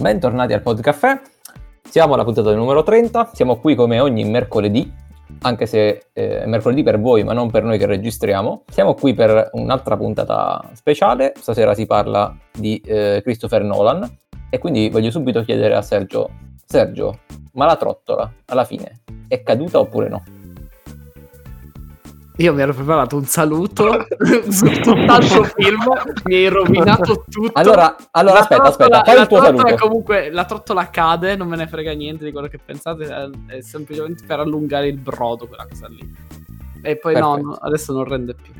bentornati al Podcaffè. Siamo alla puntata numero 30, siamo qui come ogni mercoledì, anche se eh, è mercoledì per voi, ma non per noi che registriamo. Siamo qui per un'altra puntata speciale. Stasera si parla di eh, Christopher Nolan e quindi voglio subito chiedere a Sergio, Sergio, ma la trottola alla fine è caduta oppure no? Io mi ero preparato un saluto su tutt'altro film, mi hai rovinato tutto. Allora, allora aspetta, aspetta, fai il tuo saluto. Comunque, la trottola cade, non me ne frega niente di quello che pensate, è, è semplicemente per allungare il brodo quella cosa lì. E poi no, no, adesso non rende più.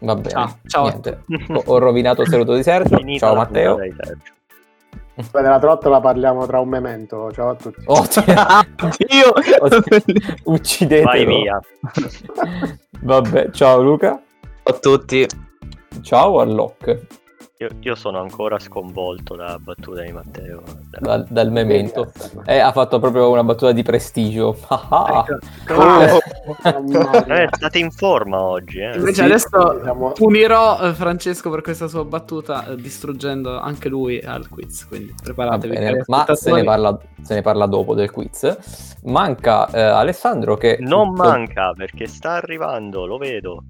Va bene. Ciao, ciao. Ho rovinato il saluto di Sergio. Finita ciao Matteo. Sergio. Della trottola parliamo tra un memento. Ciao a tutti. Oh, Dio! Uccidete. Vai via. Vabbè, ciao Luca. Ciao a tutti. Ciao a Locke. Io, io, sono ancora sconvolto dalla battuta di Matteo. Da, dal memento. Eh, ha fatto proprio una battuta di prestigio. Ah, ecco. oh. eh, state in forma oggi. Eh. Invece sì, adesso diciamo... punirò eh, Francesco per questa sua battuta, eh, distruggendo anche lui al quiz. Quindi preparatevi. Bene, ma se ne, parla, se ne, parla, dopo del quiz. Manca eh, Alessandro che... Non manca perché sta arrivando, lo vedo.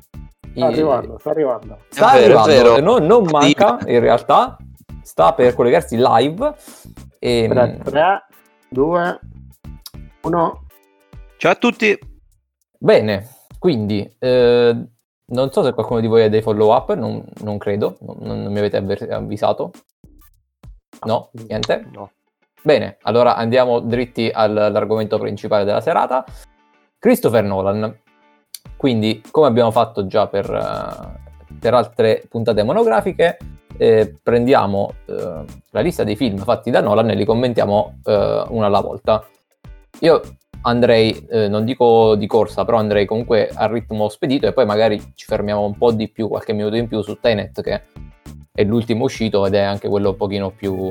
Sta arrivando, sta arrivando. Sta vero, arrivando, non, non, manca in realtà, sta per collegarsi live. E... 3, 2, 1. Ciao a tutti. Bene, quindi eh, non so se qualcuno di voi ha dei follow up, non, non credo, non, non, mi avete avvisato. No, niente? No. Bene, allora andiamo dritti all'argomento principale della serata. Christopher Nolan, quindi, come abbiamo fatto già per, uh, per altre puntate monografiche, eh, prendiamo uh, la lista dei film fatti da Nolan e li commentiamo uh, una alla volta. Io andrei, non dico di corsa, però andrei comunque a ritmo spedito e poi magari ci fermiamo un po' di più, qualche minuto in più su Tenet, che è l'ultimo uscito ed è anche quello un pochino più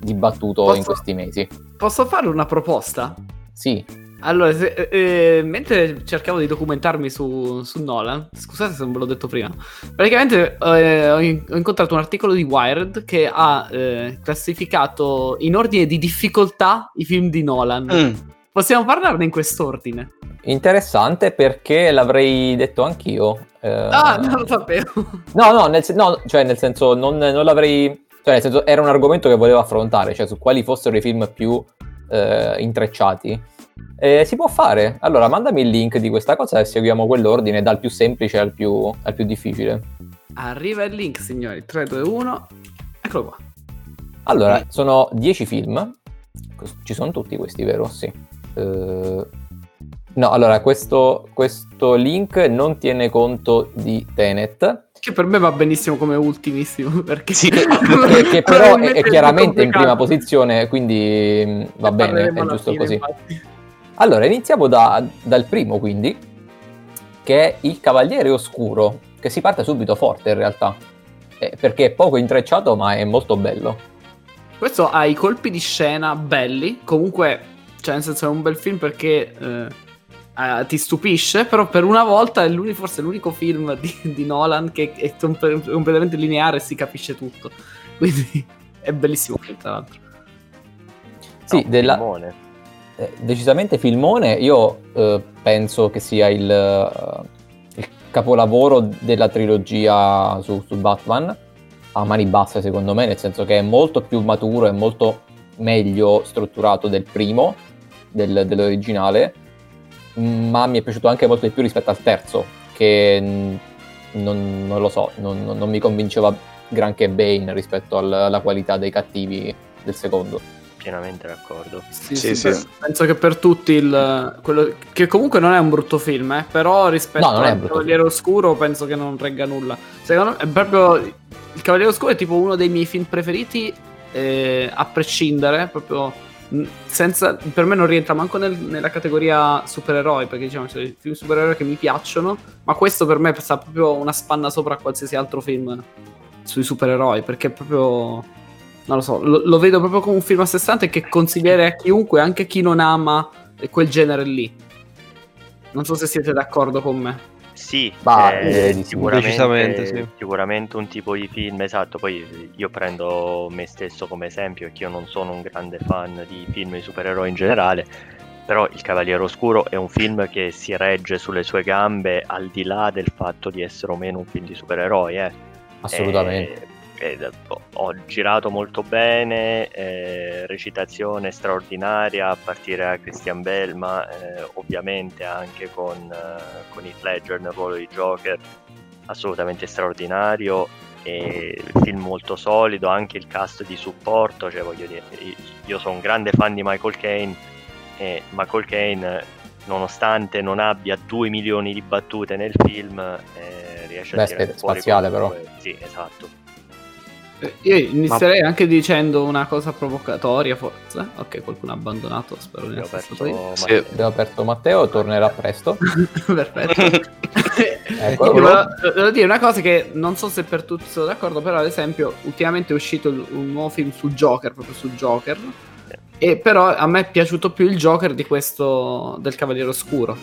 dibattuto posso, in questi mesi. Posso fare una proposta? Sì. Allora, se, eh, eh, mentre cercavo di documentarmi su, su, Nolan, scusate se non ve l'ho detto prima, praticamente eh, ho, in, ho, incontrato un articolo di Wired che ha eh, classificato in ordine di difficoltà i film di Nolan. Mm. Possiamo parlarne in quest'ordine? Interessante perché l'avrei detto anch'io. Eh, ah, non lo sapevo. No, no, nel, no cioè nel senso non, non l'avrei... Cioè nel senso era un argomento che volevo affrontare, cioè su quali fossero i film più eh, intrecciati. Eh, si può fare. Allora, mandami il link di questa cosa e seguiamo quell'ordine dal più semplice al più, al più difficile. Arriva il link, signori. 3, 2, 1. Eccolo qua. Allora, sono 10 film. Ci sono tutti questi, vero? Sì. Uh, no, allora, questo, questo link non tiene conto di Tenet. Che per me va benissimo come ultimissimo, perché... Sì, che, che però è, è chiaramente in prima posizione, quindi va bene, è giusto fine, così. Infatti. Allora, iniziamo da, dal primo, quindi, che è il Cavaliere Oscuro, che si parte subito forte in realtà, eh, perché è poco intrecciato ma è molto bello. Questo ha i colpi di scena belli, comunque, cioè nel senso è un bel film perché eh, eh, ti stupisce, però per una volta è forse l'unico film di, di Nolan che è completamente lineare e si capisce tutto. Quindi è bellissimo film, tra l'altro. Sì, no, della... Filmone decisamente filmone, io eh, penso che sia il, uh, il, capolavoro della trilogia su, su, Batman, a mani basse secondo me, nel senso che è molto più maturo e molto meglio strutturato del primo, del, dell'originale, ma mi è piaciuto anche molto di più rispetto al terzo, che non, non lo so, non, non, mi convinceva granché Bane rispetto alla qualità dei cattivi del secondo pienamente d'accordo. Sì, sì, sì, sì. penso che per tutti il, quello, che comunque non è un brutto film, eh, però rispetto no, al Cavaliere Oscuro penso che non regga nulla. Secondo me è proprio il Cavaliere Oscuro è tipo uno dei miei film preferiti eh, a prescindere, proprio senza, per me non rientra manco nel, nella categoria supereroi, perché diciamo ci sono i film supereroi che mi piacciono, ma questo per me sta proprio una spanna sopra a qualsiasi altro film sui supereroi, perché è proprio non lo so, lo, lo, vedo proprio come un film a sé stante che consiglierei a chiunque, anche chi non ama quel genere lì. Non so se siete d'accordo con me. Sì, bah, eh, sicuramente, sì. sicuramente un tipo di film, esatto, poi io prendo me stesso come esempio perché io non sono un grande fan di film di supereroi in generale, però Il Cavaliere Oscuro è un film che si regge sulle sue gambe al di là del fatto di essere o meno un film di supereroi. Eh. Assolutamente. E, e, ho girato molto bene, eh, recitazione straordinaria a partire da Christian Bell, ma eh, ovviamente anche con, eh, con Heath Ledger nel ruolo di Joker, assolutamente straordinario. E film molto solido, anche il cast di supporto, cioè voglio dire, io sono un grande fan di Michael Caine e Michael Caine nonostante non abbia 2 milioni di battute nel film eh, riesce Beh, a tirare fuori spaziale però sì esatto eh, io inizierei Ma... anche dicendo una cosa provocatoria forse. Ok qualcuno ha abbandonato spero di essere stato io. Sì. abbiamo aperto Matteo tornerà presto. Perfetto. Ecco, devo dire una cosa che non so se per tutti sono d'accordo però ad esempio ultimamente è uscito un nuovo film su Joker proprio su Joker e però a me è piaciuto più il Joker di questo del Cavaliere Oscuro.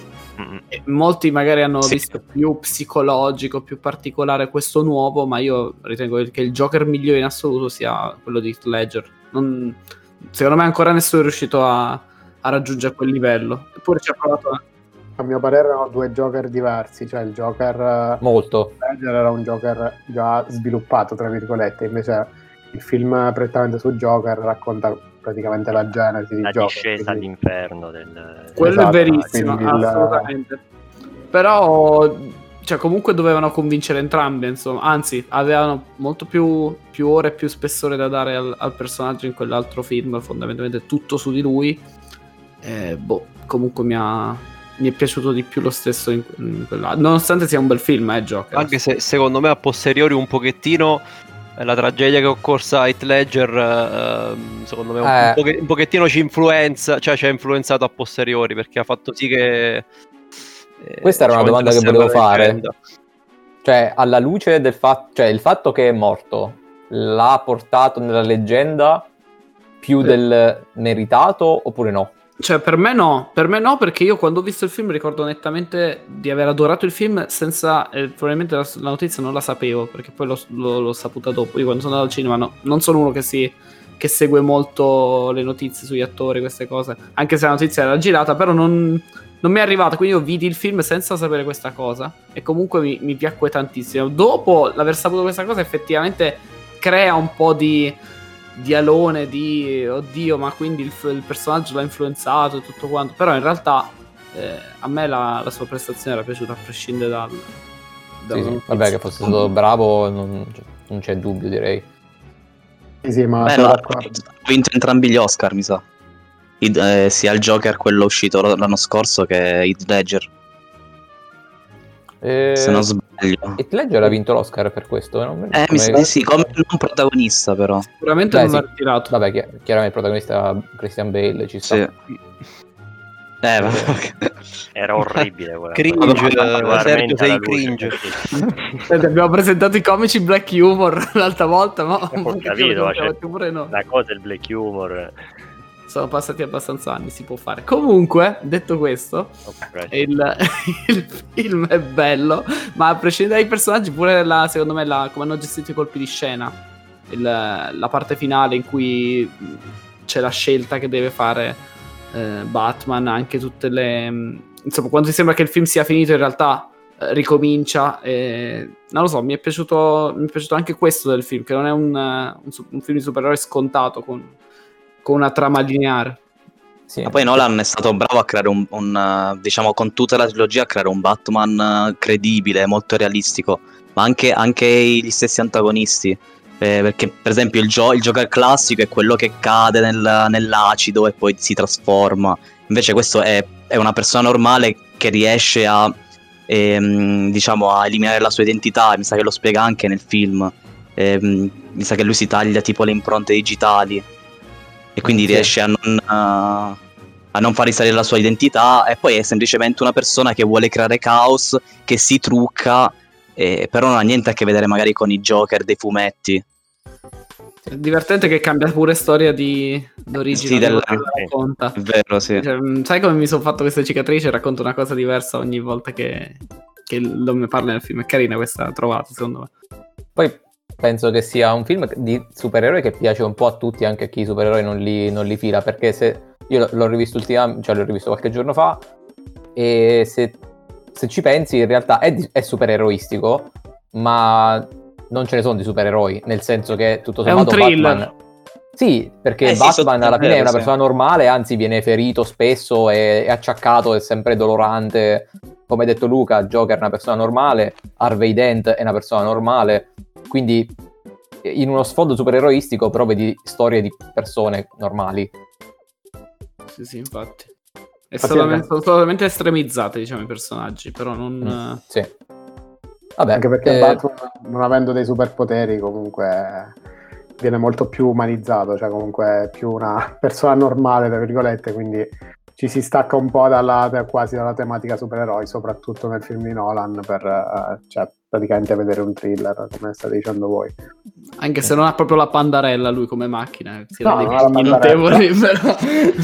molti magari hanno sì. visto più psicologico, più particolare questo nuovo, ma io ritengo che il Joker migliore in assoluto sia quello di Heath Ledger. Non, secondo me ancora nessuno è riuscito a, a raggiungere quel livello. Eppure ci ha provato a... A mio parere erano due Joker diversi, cioè il Joker... Molto. Ledger era un Joker già sviluppato, tra virgolette, invece il film prettamente su Joker racconta praticamente la genesi di la gioco. discesa quindi... all'inferno del... Quello esatto, è verissimo, assolutamente. Il... Però cioè, comunque dovevano convincere entrambi, insomma. Anzi, avevano molto più, più ore e più spessore da dare al, al, personaggio in quell'altro film, fondamentalmente tutto su di lui. Eh, boh, comunque mi ha, mi è piaciuto di più lo stesso in, in quella... nonostante sia un bel film eh Joker anche se secondo me a posteriori un pochettino la tragedia che è occorsa a Heath Ledger uh, secondo me un, eh. un, poch- un, pochettino ci influenza cioè ci ha influenzato a posteriori perché ha fatto sì che eh, questa era una domanda che volevo fare cioè alla luce del fatto cioè il fatto che è morto l'ha portato nella leggenda più del meritato oppure no? Cioè, per me no, per me no, perché io quando ho visto il film ricordo nettamente di aver adorato il film senza, eh, probabilmente la, la, notizia non la sapevo, perché poi l'ho, l'ho, l'ho, saputa dopo. Io quando sono andato al cinema no, non sono uno che, si, che segue molto le notizie sugli attori, queste cose, anche se la notizia era girata, però non, non mi è arrivata, quindi io vidi il film senza sapere questa cosa e comunque mi, mi piacque tantissimo. Dopo l'aver saputo questa cosa effettivamente crea un po' di di alone di oddio, ma quindi il, il, personaggio l'ha influenzato e tutto quanto. Però in realtà eh, a me la, la, sua prestazione era piaciuta a prescindere dal. dal sì, sì. Vabbè, che fosse stato bravo, non, non c'è dubbio, direi. Sì, sì, ma Beh, no, ha vinto entrambi gli Oscar, mi sa. Id, eh, sia il Joker, quello uscito l'anno scorso, che Heath Ledger. Eh, Se non sbaglio. Heath Ledger ha vinto l'Oscar per questo? Non eh, mi sa sì, come non protagonista però. Sicuramente Beh, non sì. l'ha ritirato. Vabbè, chiaramente il protagonista Christian Bale ci sta. Sì. Eh, Era orribile quella Cringe, Sergio sei cringe. abbiamo presentato i comici black humor l'altra volta, ma ho capito, cioè, pure no. la cosa è il black humor sono passati abbastanza anni, si può fare. Comunque, detto questo, okay. il, il, film è bello, ma a prescindere dai personaggi, pure la, secondo me la, come hanno gestito i colpi di scena, il, la parte finale in cui c'è la scelta che deve fare eh, Batman, anche tutte le... Insomma, quando ti sembra che il film sia finito, in realtà eh, ricomincia. E, non lo so, mi è, piaciuto, mi è piaciuto anche questo del film, che non è un, un, un film di supereroi scontato con con una trama lineare. Sì. Ma poi Nolan è stato bravo a creare un, un, diciamo, con tutta la trilogia, a creare un Batman credibile, molto realistico, ma anche, anche gli stessi antagonisti. Eh, perché, per esempio, il, gio- il Joker classico è quello che cade nel, nell'acido e poi si trasforma. Invece, questo è, è una persona normale che riesce a, ehm, diciamo, a eliminare la sua identità. Mi sa che lo spiega anche nel film. Eh, mi sa che lui si taglia tipo le impronte digitali e quindi sì. riesce a non, a, a non, far risalire la sua identità e poi è semplicemente una persona che vuole creare caos, che si trucca, eh, però non ha niente a che vedere magari con i Joker dei fumetti. È divertente che cambia pure storia di, d'origine. Sì, della... racconta. È vero, sì. Cioè, sai come mi sono fatto questa cicatrice? Racconto una cosa diversa ogni volta che, che nome parla nel film. È carina questa trovata, secondo me. Poi penso che sia un film di supereroi che piace un po' a tutti, anche a chi i supereroi non li, non li fila, perché se io l'ho rivisto ultimamente, cioè l'ho rivisto qualche giorno fa, e se, se ci pensi in realtà è, è supereroistico, ma non ce ne sono di supereroi, nel senso che tutto sommato è un Batman... Sì, perché eh Batman sì, alla fine è una persona normale, anzi viene ferito spesso, è, è acciaccato, è sempre dolorante. Come ha detto Luca, Joker è una persona normale, Harvey Dent è una persona normale, quindi in uno sfondo supereroistico però vedi storie di persone normali. Sì, sì, infatti. È solamente, sono solamente estremizzate, diciamo, i personaggi, però non... Mm, sì. Vabbè, Anche perché eh... Batman, non avendo dei superpoteri, comunque viene molto più umanizzato, cioè comunque è più una persona normale, tra virgolette, quindi ci si stacca un po' dalla, quasi dalla tematica supereroi, soprattutto nel film di Nolan, per uh, cioè, praticamente vedere un thriller, come state dicendo voi. Anche se non ha proprio la pandarella lui come macchina, si no, vede notevoli, però,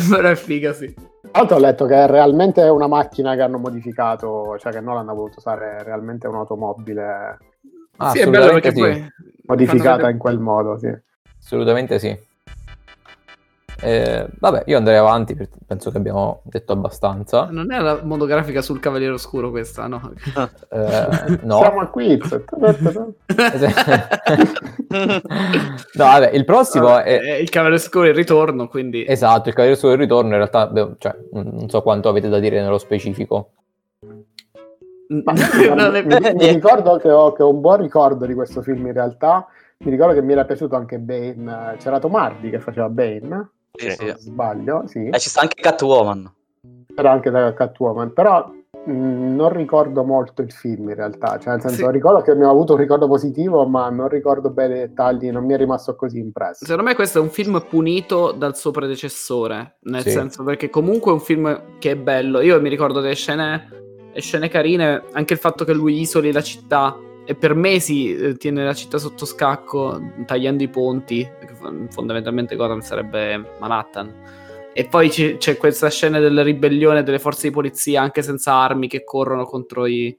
però è figa, sì. Tra l'altro ho letto che è realmente una macchina che hanno modificato, cioè che Nolan ha voluto usare realmente un'automobile ah, sì, è bello perché sì. poi modificata in quel modo, sì. Assolutamente sì. Eh, vabbè, io andrei avanti, penso che abbiamo detto abbastanza. Non è la monografica sul Cavaliere Oscuro questa, no? Eh, no. Siamo al quiz. no, vabbè, il prossimo è... è... Il Cavaliere Oscuro il ritorno, quindi... Esatto, il Cavaliere Oscuro il ritorno, in realtà, beh, cioè, non so quanto avete da dire nello specifico. Ma, mi, mi, ricordo che ho, che ho un buon ricordo di questo film in realtà. Mi ricordo che mi era piaciuto anche Bane. C'era Tomardi che faceva Bane. Sì, sì. Sbaglio, sì. E ci sta anche Catwoman. C'era anche da Catwoman, però mh, non ricordo molto il film in realtà, cioè nel senso sì. ricordo che ne ho avuto un ricordo positivo, ma non ricordo bene i dettagli, non mi è rimasto così impresso. Secondo me questo è un film punito dal suo predecessore, nel sì. senso perché comunque è un film che è bello. Io mi ricordo delle scene, le scene carine, anche il fatto che lui isoli la città e per mesi eh, tiene la città sotto scacco tagliando i ponti fondamentalmente Gotham sarebbe Manhattan. E poi c- c'è questa scena della ribellione delle forze di polizia anche senza armi che corrono contro i,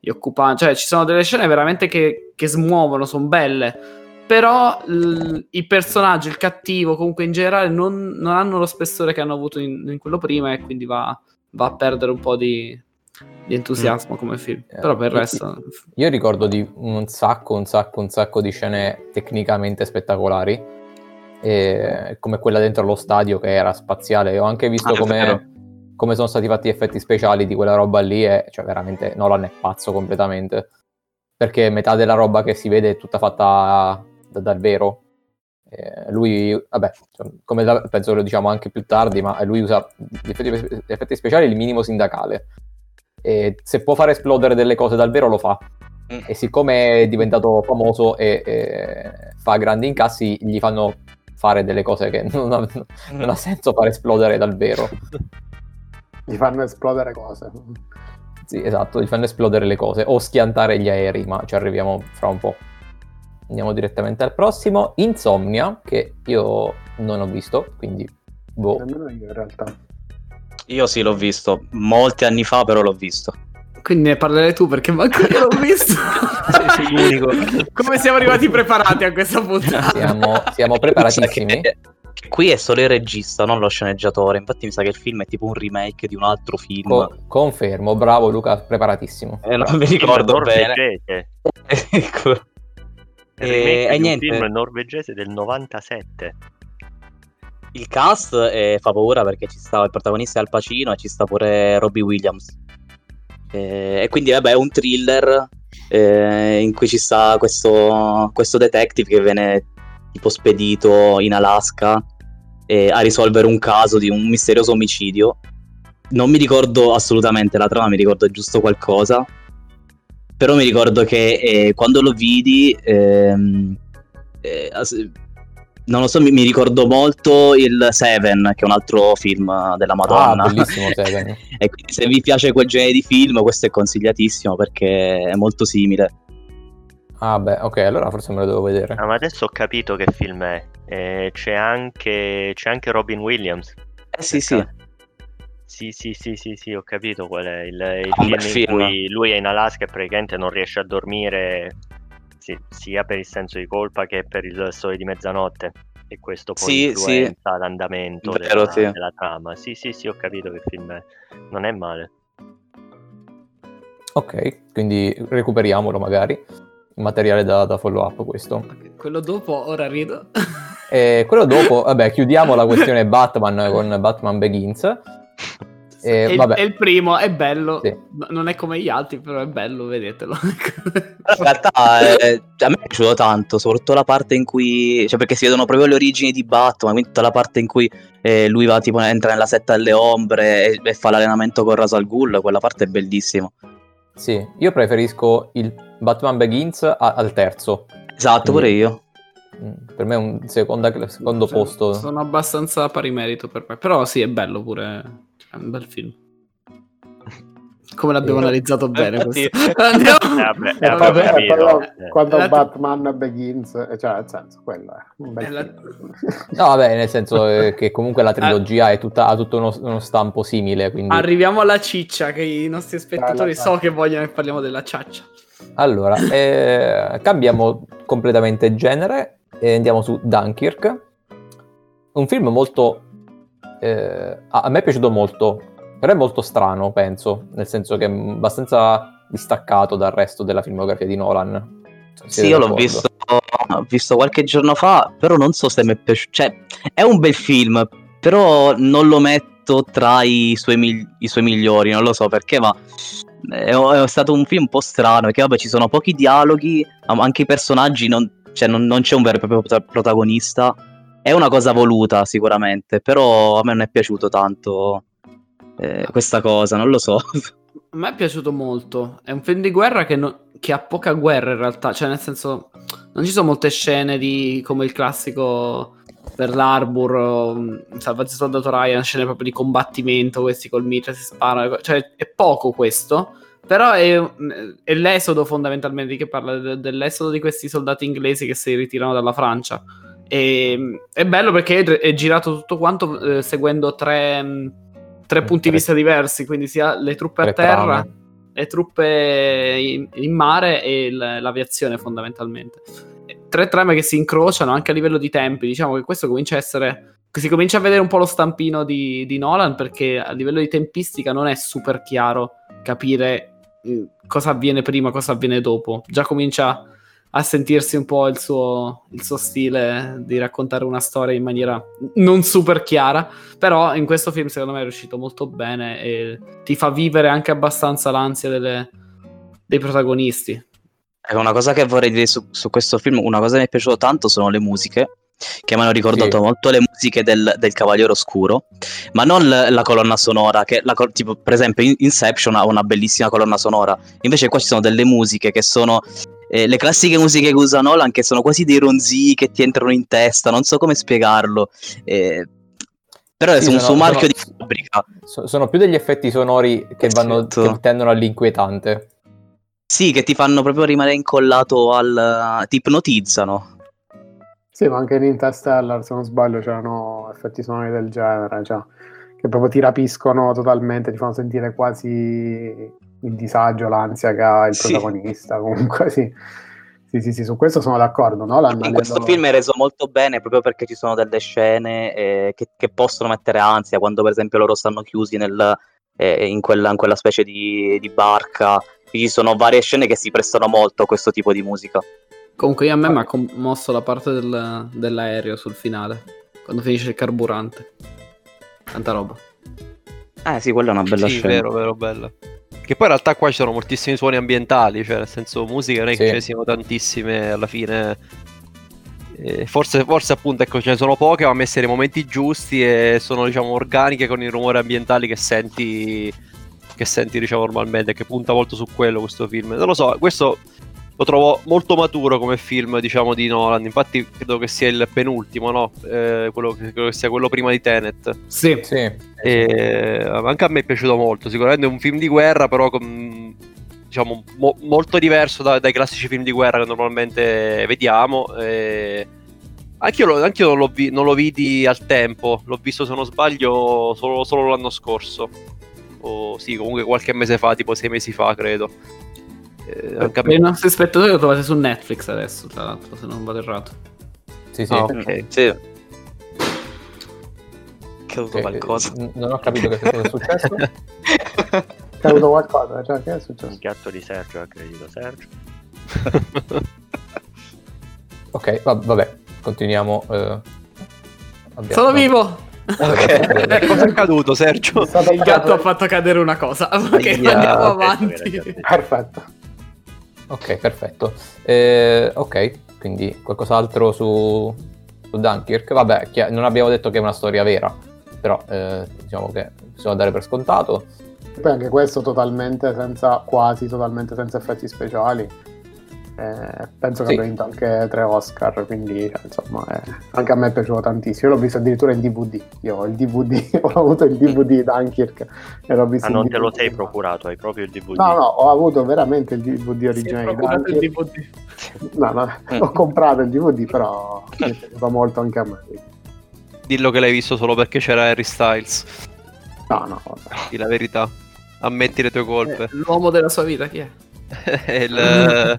gli occupanti. Cioè ci sono delle scene veramente che, che smuovono sono belle. Però l- i personaggi il cattivo comunque in generale non, non, hanno lo spessore che hanno avuto in, in quello prima e quindi va, va a perdere un po' di, di entusiasmo mm. come film. Eh, Però per il resto. Io ricordo di un sacco, un sacco, un sacco di scene tecnicamente spettacolari. come quella dentro lo stadio che era spaziale. Ho anche visto ah, come, come, sono stati fatti gli effetti speciali di quella roba lì. E cioè, veramente Nolan è pazzo completamente. Perché metà della roba che si vede è tutta fatta da, dal vero. Eh, lui, vabbè, come da, penso lo diciamo anche più tardi, ma lui usa gli effetti, gli effetti speciali il minimo sindacale e se può fare esplodere delle cose dal vero lo fa. Mm. E siccome è diventato famoso e, e, fa grandi incassi, gli fanno fare delle cose che non ha, non ha senso fare esplodere dal vero. Gli fanno esplodere cose. Sì, esatto, gli fanno esplodere le cose o schiantare gli aerei, ma ci arriviamo fra un po'. Andiamo direttamente al prossimo, Insomnia, che io non ho visto, quindi boh. Nemmeno io in realtà. Io sì, l'ho visto molti anni fa, però l'ho visto. Quindi ne parlerai tu perché manco io l'ho visto. Sei l'unico. Come siamo arrivati preparati a questa puntata? Siamo, siamo preparatissimi. Che, che qui è solo il regista, non lo sceneggiatore. Infatti mi sa che il film è tipo un remake di un altro film. Co- confermo, bravo Luca, preparatissimo. Eh, non mi ricordo bene. ecco. E, e niente. Un film norvegese del 97 il cast eh, fa paura perché ci sta il protagonista Al Pacino e ci sta pure Robbie Williams. Eh, e quindi vabbè è un thriller eh, in cui ci sta questo, questo, detective che viene tipo spedito in Alaska a risolvere un caso di un misterioso omicidio. Non mi ricordo assolutamente la trama, mi ricordo giusto qualcosa. Però mi ricordo che eh, quando lo vidi ehm, eh, non lo so, mi, mi, ricordo molto il Seven, che è un altro film della Madonna. Ah, bellissimo Seven. e quindi se vi piace quel genere di film, questo è consigliatissimo perché è molto simile. Ah beh, ok, allora forse me lo devo vedere. Ah, ma adesso ho capito che film è. Eh, c'è, anche, c'è anche Robin Williams. Eh sì, sì. Sì, sì, sì, sì, sì, ho capito qual è il, il film, film in cui lui è in Alaska e praticamente non riesce a dormire sì, sia per il senso di colpa che per il sole di mezzanotte e questo poi sì, influenza sì. l'andamento Vero, della, sì. della, trama. Sì, sì, sì, ho capito che film è. Non è male. Ok, quindi recuperiamolo magari. Materiale da, da follow up questo. Quello dopo, ora rido. e quello dopo, vabbè, chiudiamo la questione Batman con Batman Begins. E, è, è, il primo, è bello. Sì. Non è come gli altri, però è bello, vedetelo. in realtà eh, a me è piaciuto tanto, soprattutto la parte in cui. Cioè, perché si vedono proprio le origini di Batman, quindi tutta la parte in cui eh, lui va tipo entra nella setta delle ombre e, e fa l'allenamento con Rasal Ghul, quella parte è bellissima. Sì, io preferisco il Batman Begins a- al terzo. Esatto, quindi... pure io. Mm, per me è un seconda, secondo sono, posto. Sono abbastanza pari merito per me. Però sì, è bello pure. È un bel film. Come l'abbiamo eh, analizzato bene infatti, Andiamo. Eh, vabbè, vabbè, vabbè, quando la... Batman Begins, eh, cioè nel senso, quello è un bel la... No, vabbè, nel senso che comunque la trilogia è tutta, ha tutto uno, uno stampo simile. Quindi... Arriviamo alla ciccia, che i nostri spettatori so che vogliono che parliamo della ciaccia. Allora, eh, cambiamo completamente genere e andiamo su Dunkirk. Un film molto eh, a me è piaciuto molto, però è molto strano, penso, nel senso che è abbastanza distaccato dal resto della filmografia di Nolan. Sì, io l'ho visto, visto, qualche giorno fa, però non so se mi è piaciuto. Cioè, è un bel film, però non lo metto tra i suoi, migli- i suoi migliori, non lo so perché, ma è, è, stato un film un po' strano, perché vabbè ci sono pochi dialoghi, anche i personaggi, non, cioè, non, non c'è un vero e proprio protagonista è una cosa voluta sicuramente, però a me non è piaciuto tanto eh, questa cosa, non lo so. A me è piaciuto molto. È un film di guerra che, no, che, ha poca guerra in realtà, cioè nel senso non ci sono molte scene di come il classico per l'Arbor, um, Salvati Soldato Ryan, scene proprio di combattimento, questi col mitra si sparano, cioè è poco questo. Però è, è l'esodo fondamentalmente che parla dell'esodo di questi soldati inglesi che si ritirano dalla Francia e, ehm, è bello perché è girato tutto quanto eh, seguendo tre, mm, tre, punti di vista diversi, quindi sia le truppe a terra, trame. le truppe in, in mare e l'aviazione fondamentalmente. Tre trame che si incrociano anche a livello di tempi, diciamo che questo comincia a essere... Si comincia a vedere un po' lo stampino di, di Nolan perché a livello di tempistica non è super chiaro capire mm, cosa avviene prima, cosa avviene dopo. Già comincia a sentirsi un po' il suo, il suo, stile di raccontare una storia in maniera non super chiara, però in questo film secondo me è riuscito molto bene e ti fa vivere anche abbastanza l'ansia delle, dei protagonisti. Ecco, una cosa che vorrei dire su, su, questo film, una cosa che mi è piaciuta tanto sono le musiche, che mi hanno ricordato sì. molto le musiche del, del, Cavaliere Oscuro, ma non la, la colonna sonora, che la, tipo, per esempio Inception ha una bellissima colonna sonora, invece qua ci sono delle musiche che sono eh, le classiche musiche che usa Nolan che sono quasi dei ronzii che ti entrano in testa, non so come spiegarlo. Eh, però sì, è un suo marchio sono, di fabbrica. Sono più degli effetti sonori che, vanno, che tendono all'inquietante. Sì, che ti fanno proprio rimanere incollato al... ti ipnotizzano. Sì, ma anche in Interstellar, se non sbaglio, c'erano effetti sonori del genere, cioè, che proprio ti rapiscono totalmente, ti fanno sentire quasi il disagio, l'ansia che ha il sì. protagonista. Comunque, sì. Sì, sì, sì, su questo sono d'accordo. No? In questo film è reso molto bene proprio perché ci sono delle scene eh, che, che, possono mettere ansia, quando per esempio loro stanno chiusi nel, eh, in, quella, in, quella, specie di, di, barca. Ci sono varie scene che si prestano molto a questo tipo di musica. Comunque a me mi ha commosso la parte del, dell'aereo sul finale, quando finisce il carburante. Tanta roba. Eh sì, quella è una bella sì, scena. vero, vero, bella. Che poi in realtà qua ci sono moltissimi suoni ambientali, cioè nel senso musica non è che ce ne siano tantissime alla fine. Eh, forse, forse appunto ecco, ce ne sono poche, ma messe nei momenti giusti e sono diciamo organiche con i rumori ambientali che senti, che senti diciamo normalmente, che punta molto su quello questo film. Non lo so, questo lo trovo molto maturo come film, diciamo, di Nolan. Infatti, credo che sia il penultimo, no? Eh, quello, credo che sia quello prima di Tenet. Sì, sì. E anche a me è piaciuto molto. Sicuramente è un film di guerra, però con, diciamo, mo- molto diverso da, dai classici film di guerra che normalmente vediamo. E Anch'io, lo, anch'io non, lo vi, non, lo vidi al tempo, l'ho visto se non sbaglio solo, solo l'anno scorso. O sì, comunque qualche mese fa, tipo sei mesi fa, credo. Eh, anche I nostri spettatori lo trovate su Netflix adesso, tra l'altro, se non vado errato. Sì, sì. Oh, ok, sì. Caduto okay. qualcosa. Non ho capito che cosa è successo. Caduto qualcosa, cioè che è successo? Un piatto di Sergio, accredito Sergio. ok, va- vabbè, continuiamo. Eh, Sono vivo! Okay. cosa è accaduto, Sergio? Il gatto ha fatto cadere una cosa. Ok, Aia, andiamo avanti. Perfetto. Ok, perfetto. Eh, ok, quindi qualcos'altro su, su Dunkirk? Vabbè, chi- non abbiamo detto che è una storia vera, però eh, diciamo che bisogna dare per scontato. Poi anche questo totalmente senza, quasi totalmente senza effetti speciali eh, penso che sì. abbia vinto anche tre Oscar, quindi insomma eh, anche a me è piaciuto tantissimo. Io l'ho visto addirittura in DVD. Io ho il DVD, ho avuto il DVD Dunkirk e l'ho visto. Ah, non te lo sei procurato, hai proprio il DVD. No, no, ho avuto veramente il DVD originale. Il DVD. No, no, ho comprato il DVD, però mi è piaciuto molto anche a me. Dillo che l'hai visto solo perché c'era Harry Styles. No, no. Vabbè. La verità. Ammetti le tue colpe. Eh, l'uomo della sua vita, chi è? il,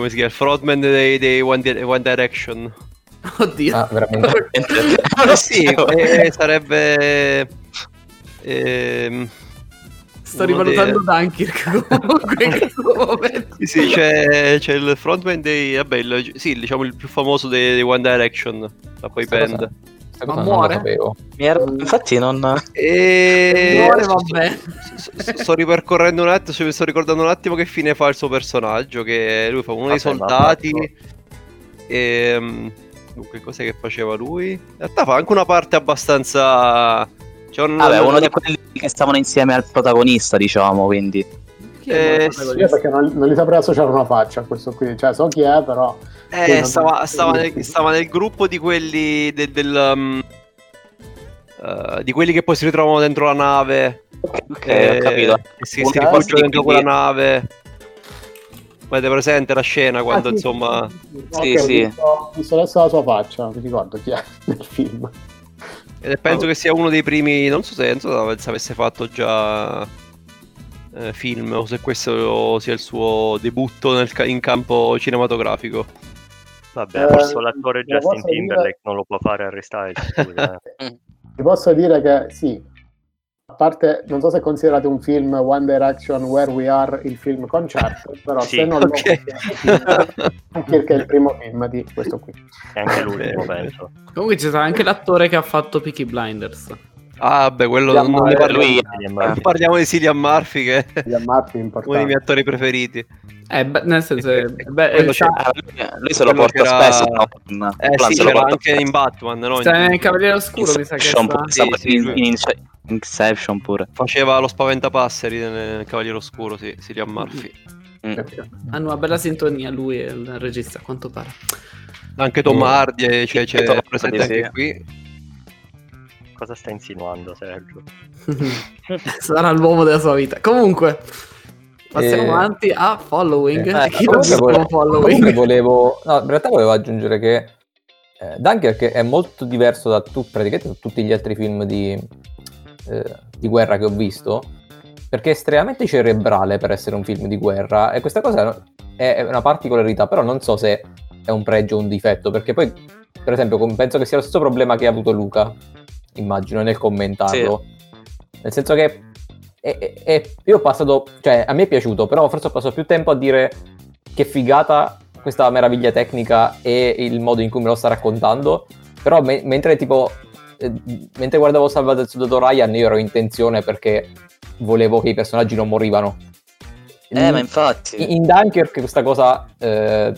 come si chiama? Il frontman dei, dei One, Di- One, Direction. Oddio. Ah, veramente? eh, sì, eh, sarebbe... Ehm, Sto rivalutando dei... Dunkirk comunque in questo momento. Sì, sì c'è, c'è, il frontman dei... Vabbè, il, sì, diciamo il più famoso dei, dei One Direction, la poi band. Cosa? Ma muore? Ero... Infatti non... E... Muore vabbè. Sto ripercorrendo un attimo, mi sto ricordando un attimo che fine fa il suo personaggio, che lui fa uno vabbè, dei soldati. E... Ehm, dunque, cos'è che faceva lui? In realtà fa anche una parte abbastanza... Cioè, un... Vabbè, uno di quelli che stavano insieme al protagonista, diciamo, quindi... Eh, sì. perché non, non, gli saprei associare una faccia a questo qui, cioè so chi è, però eh, stava, stava, nel, stava, nel, gruppo di quelli del, del um, uh, di quelli che poi si ritrovano dentro la nave. Ok, eh, ho capito. E si, si rifugiano dentro quella nave. Avete presente la scena quando ah, sì, insomma. Sì, okay, sì. Ho visto adesso la sua faccia, non mi ricordo chi è nel film. E penso oh. che sia uno dei primi. Non so se, non so se avesse fatto già eh, film o se questo sia il suo debutto nel, in campo cinematografico. Vabbè, forse eh, l'attore Justin Timberlake dire... non lo può fare a restare. Eh. Ti posso dire che sì, a parte, non so se considerate un film One Direction Where We Are il film concerto, però sì, se non okay. lo anche che è il primo film di questo qui. E anche l'ultimo, penso. Comunque c'è anche l'attore che ha fatto Peaky Blinders. Ah, beh, quello Cillian non ne parliamo. Parliamo di Cillian Murphy, che è uno dei miei attori preferiti. Eh, beh, nel senso, eh, beh, eh, lui, lui se lo porta spesso. No? Eh, sì, sì c'era anche in Batman, no? Sta nel Cavaliere Oscuro, mi sa che sta... Sì, sì, in, in, Inception pure. Faceva lo spaventapasseri nel Cavaliere Oscuro, sì, Cillian Murphy. Mm. Hanno una bella sintonia lui e il regista, a quanto pare. Anche Tom Hardy, eh, cioè, c'è presente anche qui. Cosa sta insinuando Sergio? Sarà l'uomo della sua vita. Comunque, passiamo e... Eh, avanti a following. Eh, Chi volevo, following? Volevo, no, in realtà volevo aggiungere che eh, Dunkirk è molto diverso da, tu, praticamente, da tutti gli altri film di, eh, di guerra che ho visto perché è estremamente cerebrale per essere un film di guerra e questa cosa è una particolarità, però non so se è un pregio o un difetto, perché poi, per esempio, penso che sia lo stesso problema che ha avuto Luca immagino, nel commentarlo. Sì. Nel senso che è, è, è, io ho passato, cioè a me è piaciuto, però forse ho passato più tempo a dire che figata questa meraviglia tecnica e il modo in cui me lo sta raccontando. Però me, mentre tipo, eh, mentre guardavo Salvate il Soldato Ryan io ero in tensione perché volevo che i personaggi non morivano. Eh, in, ma infatti. In Dunkirk questa cosa eh,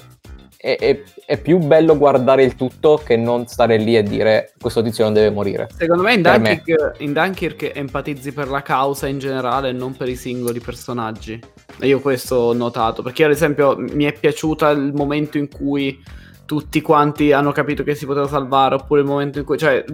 è, è, è, più bello guardare il tutto che non stare lì e dire questo tizio non deve morire. Secondo me in Dunkirk, me. in Dunkirk empatizzi per la causa in generale e non per i singoli personaggi. E io questo ho notato, perché ad esempio mi è piaciuto il momento in cui tutti quanti hanno capito che si poteva salvare, oppure il momento in cui... Cioè,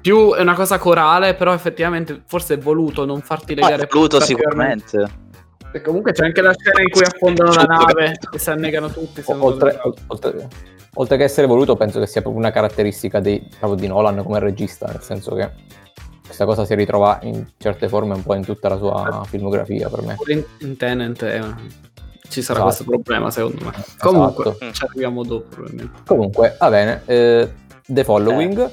più è una cosa corale, però effettivamente forse è voluto non farti legare... È voluto sicuramente e comunque c'è anche la scena in cui affondano la nave e si annegano tutti. Oltre, oltre, oltre che essere voluto, penso che sia proprio una caratteristica di, di Nolan come regista, nel senso che questa cosa si ritrova in certe forme un po' in tutta la sua filmografia per me. In, in Tenant eh, ci sarà esatto. questo problema secondo me. Esatto. Comunque, ci arriviamo dopo probabilmente. Comunque, va bene. Eh, The Following, eh.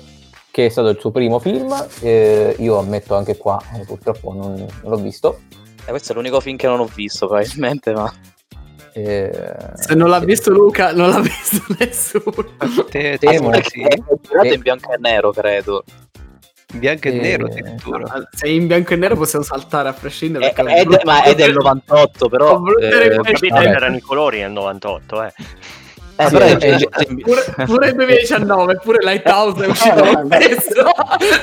che è stato il suo primo film, eh, io ammetto anche qua, eh, purtroppo non, non l'ho visto. Eh, questo è l'unico film che non ho visto probabilmente, ma... Eh, Se non l'ha visto Luca, non l'ha visto nessuno. Te, temo, sì. È in bianco e nero, credo. In bianco e, e... nero addirittura. Ah, se in bianco e nero possiamo saltare a prescindere. È, è, ma è del 98, però. Eh, erano i colori nel 98, eh. Eh, sì, è, è, pure, pure il 2019, pure Lighthouse è uscito lo stesso.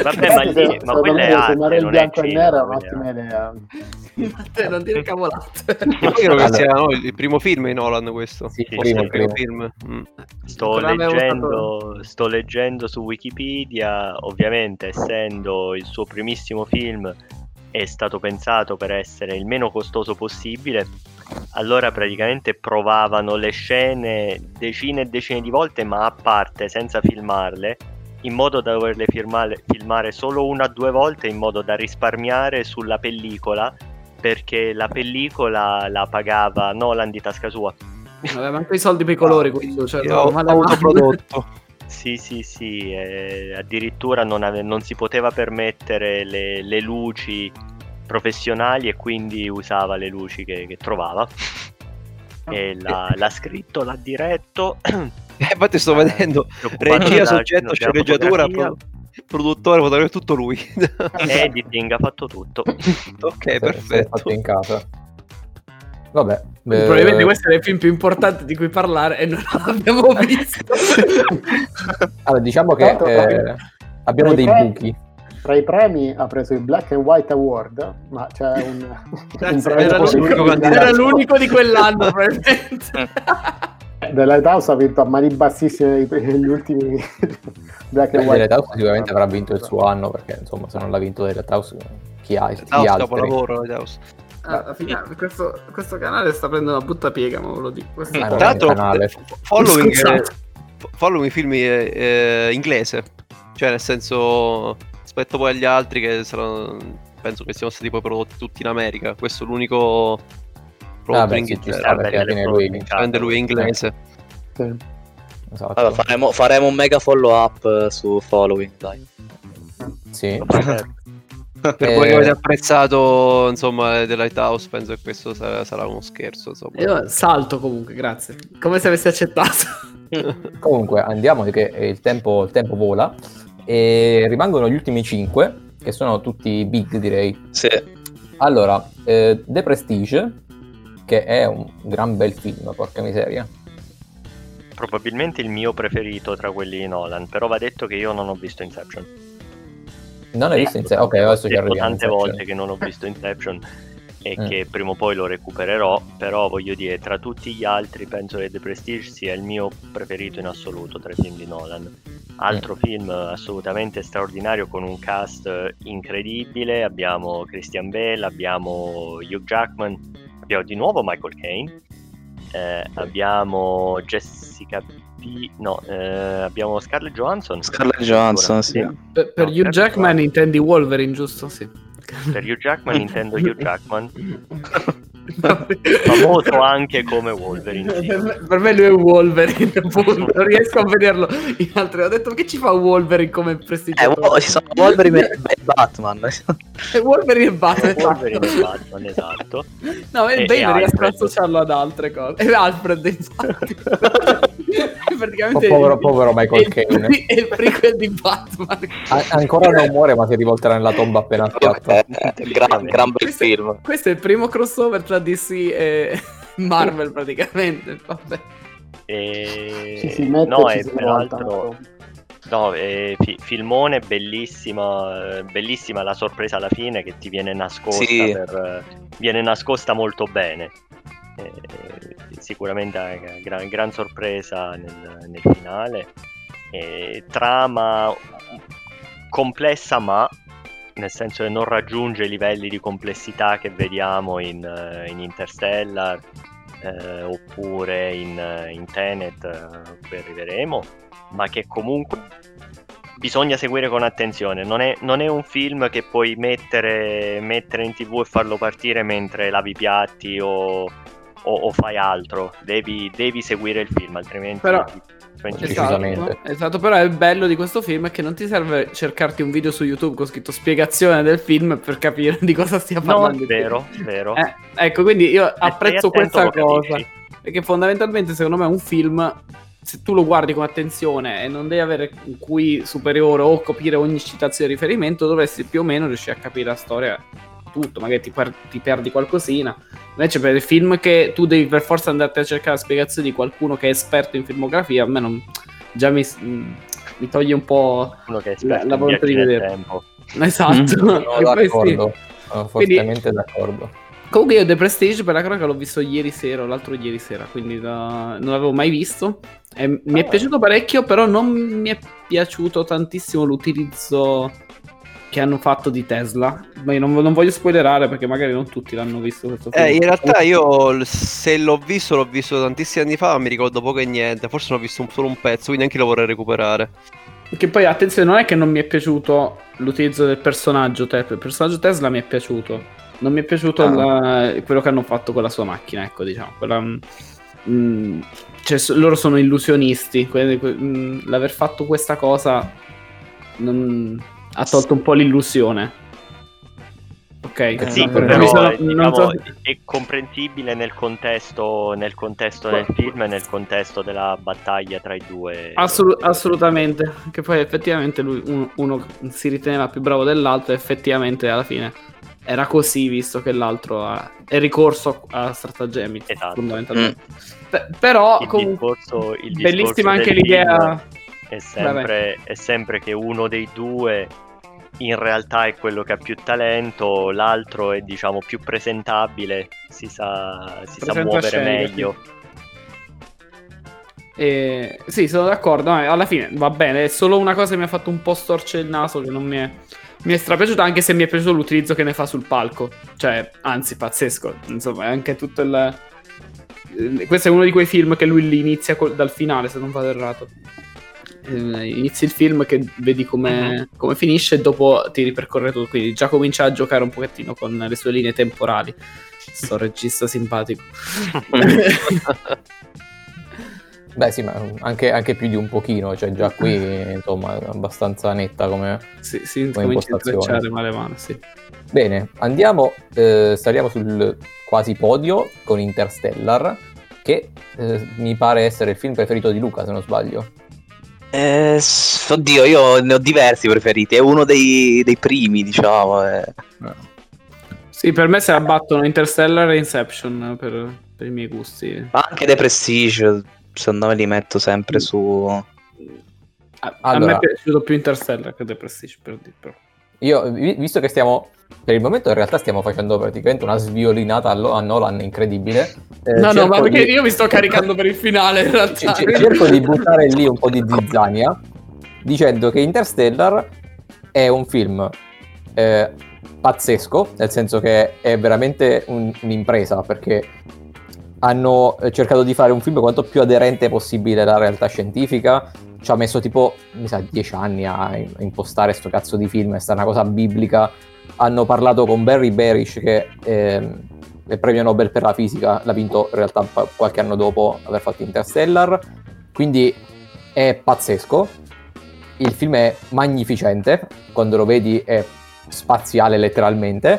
Vabbè, ma, lì, ma quella è arte, non è e nero è un'ottima idea. Matteo, non dire cavolate. Io credo che sia no, il primo film di Nolan questo. Sì, sì, primo, il primo film. Mm. Sto, leggendo, sto leggendo su Wikipedia, ovviamente essendo il suo primissimo film è stato pensato per essere il meno costoso possibile allora praticamente provavano le scene decine e decine di volte ma a parte senza filmarle in modo da doverle filmare, filmare solo una o due volte in modo da risparmiare sulla pellicola perché la pellicola la pagava Nolan di tasca sua. Aveva anche i soldi per i colori quindi cioè, no, autoprodotto sì sì sì eh, addirittura non, ave- non, si poteva permettere le, le luci professionali e quindi usava le luci che, che trovava. E l'ha, l'ha, scritto, l'ha diretto. Eh, infatti sto eh, vedendo regia, soggetto, sceneggiatura, pro- produttore, fotografia, tutto lui. Editing, ha fatto tutto. ok, perfetto. Fatto in casa. Vabbè. Probabilmente eh... questo è il film più importante di cui parlare e non l'abbiamo visto. allora, diciamo che eh, abbiamo dei buchi tra i premi ha preso il Black and White Award, ma c'è un, un era, l'unico, era l'unico di quell'anno probabilmente. The Lighthouse ha vinto a mani bassissime negli ultimi Black and White. The Lighthouse sicuramente avrà vinto il suo anno perché insomma se non l'ha vinto The Lighthouse chi ha? Chi altri? capolavoro Lighthouse. Ah, questo, questo, canale sta prendendo una brutta piega, ma ve lo dico. Questo ah, tra l'altro, following, following film eh, inglese, cioè nel senso rispetto poi agli altri che saranno, penso che siano stati poi prodotti tutti in America. Questo è l'unico prodotto ah, in inglese. perché lui, lui è inglese. Sì. Esatto. Allora, faremo, faremo, un mega follow up eh, su following, dai. Sì. per eh... voi che avete apprezzato insomma The Lighthouse penso che questo sarà, sarà uno scherzo insomma. io salto comunque grazie come se avessi accettato comunque andiamo che il tempo, il tempo vola e rimangono gli ultimi 5, che sono tutti big direi. Sì. Allora, eh, The Prestige, che è un gran bel film, porca miseria. Probabilmente il mio preferito tra quelli di Nolan, però va detto che io non ho visto Inception. Non hai visto Inception? Ok, adesso ci arriviamo. tante Inception. volte che non ho visto Inception e mm. che prima o poi lo recupererò, però voglio dire, tra tutti gli altri penso che The Prestige sia il mio preferito in assoluto tra i film di Nolan. Altro mm. film assolutamente straordinario con un cast incredibile, abbiamo Christian Bale, abbiamo Hugh Jackman, abbiamo di nuovo Michael Caine, eh, abbiamo Jessica P... no, eh, abbiamo Scarlett Johansson. Scarlett Johansson, sì. Per, per no, Hugh Jackman intendi Wolverine, giusto? Sì. Per Hugh Jackman intendo Hugh Jackman. famoso anche come Wolverine. Sì. Per, me, lui è Wolverine, non riesco a vederlo in altre. Ho detto che ci fa Wolverine come prestigio. Eh, ci sono Wolverine e Batman. Wolverine e Batman. Wolverine e Batman, esatto. No, e, Bane riesco a associarlo ad altre cose. E Alfred, infatti. praticamente oh, povero, povero Michael Caine. È il prequel di Batman. A- ancora non muore, ma si rivolterà nella tomba appena fatta. Eh, gran, gran bel questo, film. Questo è il primo crossover tra DC e Marvel, praticamente. Vabbè. E... Sì, sì, no, e peraltro... No, eh, fi- filmone bellissima, bellissima la sorpresa alla fine che ti viene nascosta, sì. per, viene nascosta molto bene. Eh, sicuramente una gran, gran sorpresa nel, nel finale. Eh, trama complessa ma nel senso che non raggiunge i livelli di complessità che vediamo in, uh, in Interstellar, eh, oppure in, in Tenet, eh, qui arriveremo, ma che comunque bisogna seguire con attenzione. Non è, non è un film che puoi mettere, mettere, in tv e farlo partire mentre lavi i piatti o, o, o fai altro. Devi, devi, seguire il film, altrimenti... Però... Esatto, esatto, però è bello di questo film che non ti serve cercarti un video su YouTube con scritto spiegazione del film per capire di cosa stia parlando. No, vero, vero. Eh, ecco, quindi io apprezzo questa cosa. Capisci. Perché fondamentalmente secondo me un film se tu lo guardi con attenzione e non devi avere un qui superiore o capire ogni citazione di riferimento, dovresti più o meno riuscire a capire la storia tutto, magari ti, per- ti, perdi qualcosina. Invece per il film che tu devi per forza andarti a cercare la spiegazione di qualcuno che è esperto in filmografia, a me non, già mi, mi toglie un po' la, la volontà di vedere. Tempo. Esatto. Mm, no, d'accordo. Sì. Sono fortemente Quindi, d'accordo. Comunque io The Prestige per la cronaca l'ho visto ieri sera o l'altro ieri sera, quindi da... non l'avevo mai visto. E mi è ah. piaciuto parecchio, però non mi è piaciuto tantissimo l'utilizzo che hanno fatto di Tesla. Ma io non, non, voglio spoilerare perché magari non tutti l'hanno visto questo film. Eh, in realtà io se l'ho visto, l'ho visto tantissimi anni fa, mi ricordo poco e niente. Forse ne ho visto solo un pezzo, quindi anche lo vorrei recuperare. Che poi attenzione, non è che non mi è piaciuto l'utilizzo del personaggio Tesla. Il personaggio Tesla mi è piaciuto. Non mi è piaciuto ah. la, quello che hanno fatto con la sua macchina, ecco, diciamo. Quella, mh, mm, cioè, loro sono illusionisti. Quindi, mh, mm, l'aver fatto questa cosa non, ha tolto un po' l'illusione. Ok, sì, però sono, è, diciamo, so... è comprensibile nel contesto, nel contesto del film e nel contesto della battaglia tra i due. Assolut- assolutamente, che poi effettivamente lui, uno, uno si riteneva più bravo dell'altro e effettivamente alla fine era così visto che l'altro ha, è ricorso a stratagemmi esatto. fondamentalmente mm. P- però il comunque discorso, il bellissima anche l'idea è sempre, è sempre, che uno dei due in realtà è quello che ha più talento l'altro è diciamo più presentabile si sa, si sa muovere meglio e, sì sono d'accordo alla fine va bene è solo una cosa che mi ha fatto un po' storcere il naso che non mi è mi è strapiaciuto anche se mi è piaciuto l'utilizzo che ne fa sul palco. Cioè, anzi, pazzesco. Insomma, è anche tutto il... Questo è uno di quei film che lui li inizia col... dal finale, se non vado errato. Eh, inizi il film che vedi come, uh-huh. come finisce e dopo ti ripercorre tutto. Quindi già comincia a giocare un pochettino con le sue linee temporali. Sto regista simpatico. Beh sì, ma anche, anche, più di un pochino, cioè già qui insomma è abbastanza netta come Sì, sì, come comincia a intrecciare male mano, sì. Bene, andiamo, eh, saliamo sul quasi podio con Interstellar, che eh, mi pare essere il film preferito di Luca, se non sbaglio. Eh, oddio, io ne ho diversi preferiti, è uno dei, dei primi, diciamo. Eh. Sì, per me si abbattono Interstellar e Inception per, per i miei gusti. Anche The Prestige secondo me li metto sempre su... A, allora, a me è piaciuto più Interstellar che The Prestige, per dire. Io, visto che stiamo per il momento in realtà stiamo facendo praticamente una sviolinata a, Nolan incredibile. Eh, no, no, ma perché di... io mi sto caricando per il finale in realtà. C- cerco di buttare lì un po' di zizzania dicendo che Interstellar è un film eh, pazzesco, nel senso che è veramente un, un'impresa perché hanno cercato di fare un film quanto più aderente possibile alla realtà scientifica. Ci ha messo tipo, mi sa, dieci anni a impostare sto cazzo di film, è stata una cosa biblica. Hanno parlato con Barry Barish, che eh, il premio Nobel per la fisica, l'ha vinto in realtà qualche anno dopo aver fatto Interstellar. Quindi è pazzesco. Il film è magnificente, quando lo vedi è spaziale letteralmente,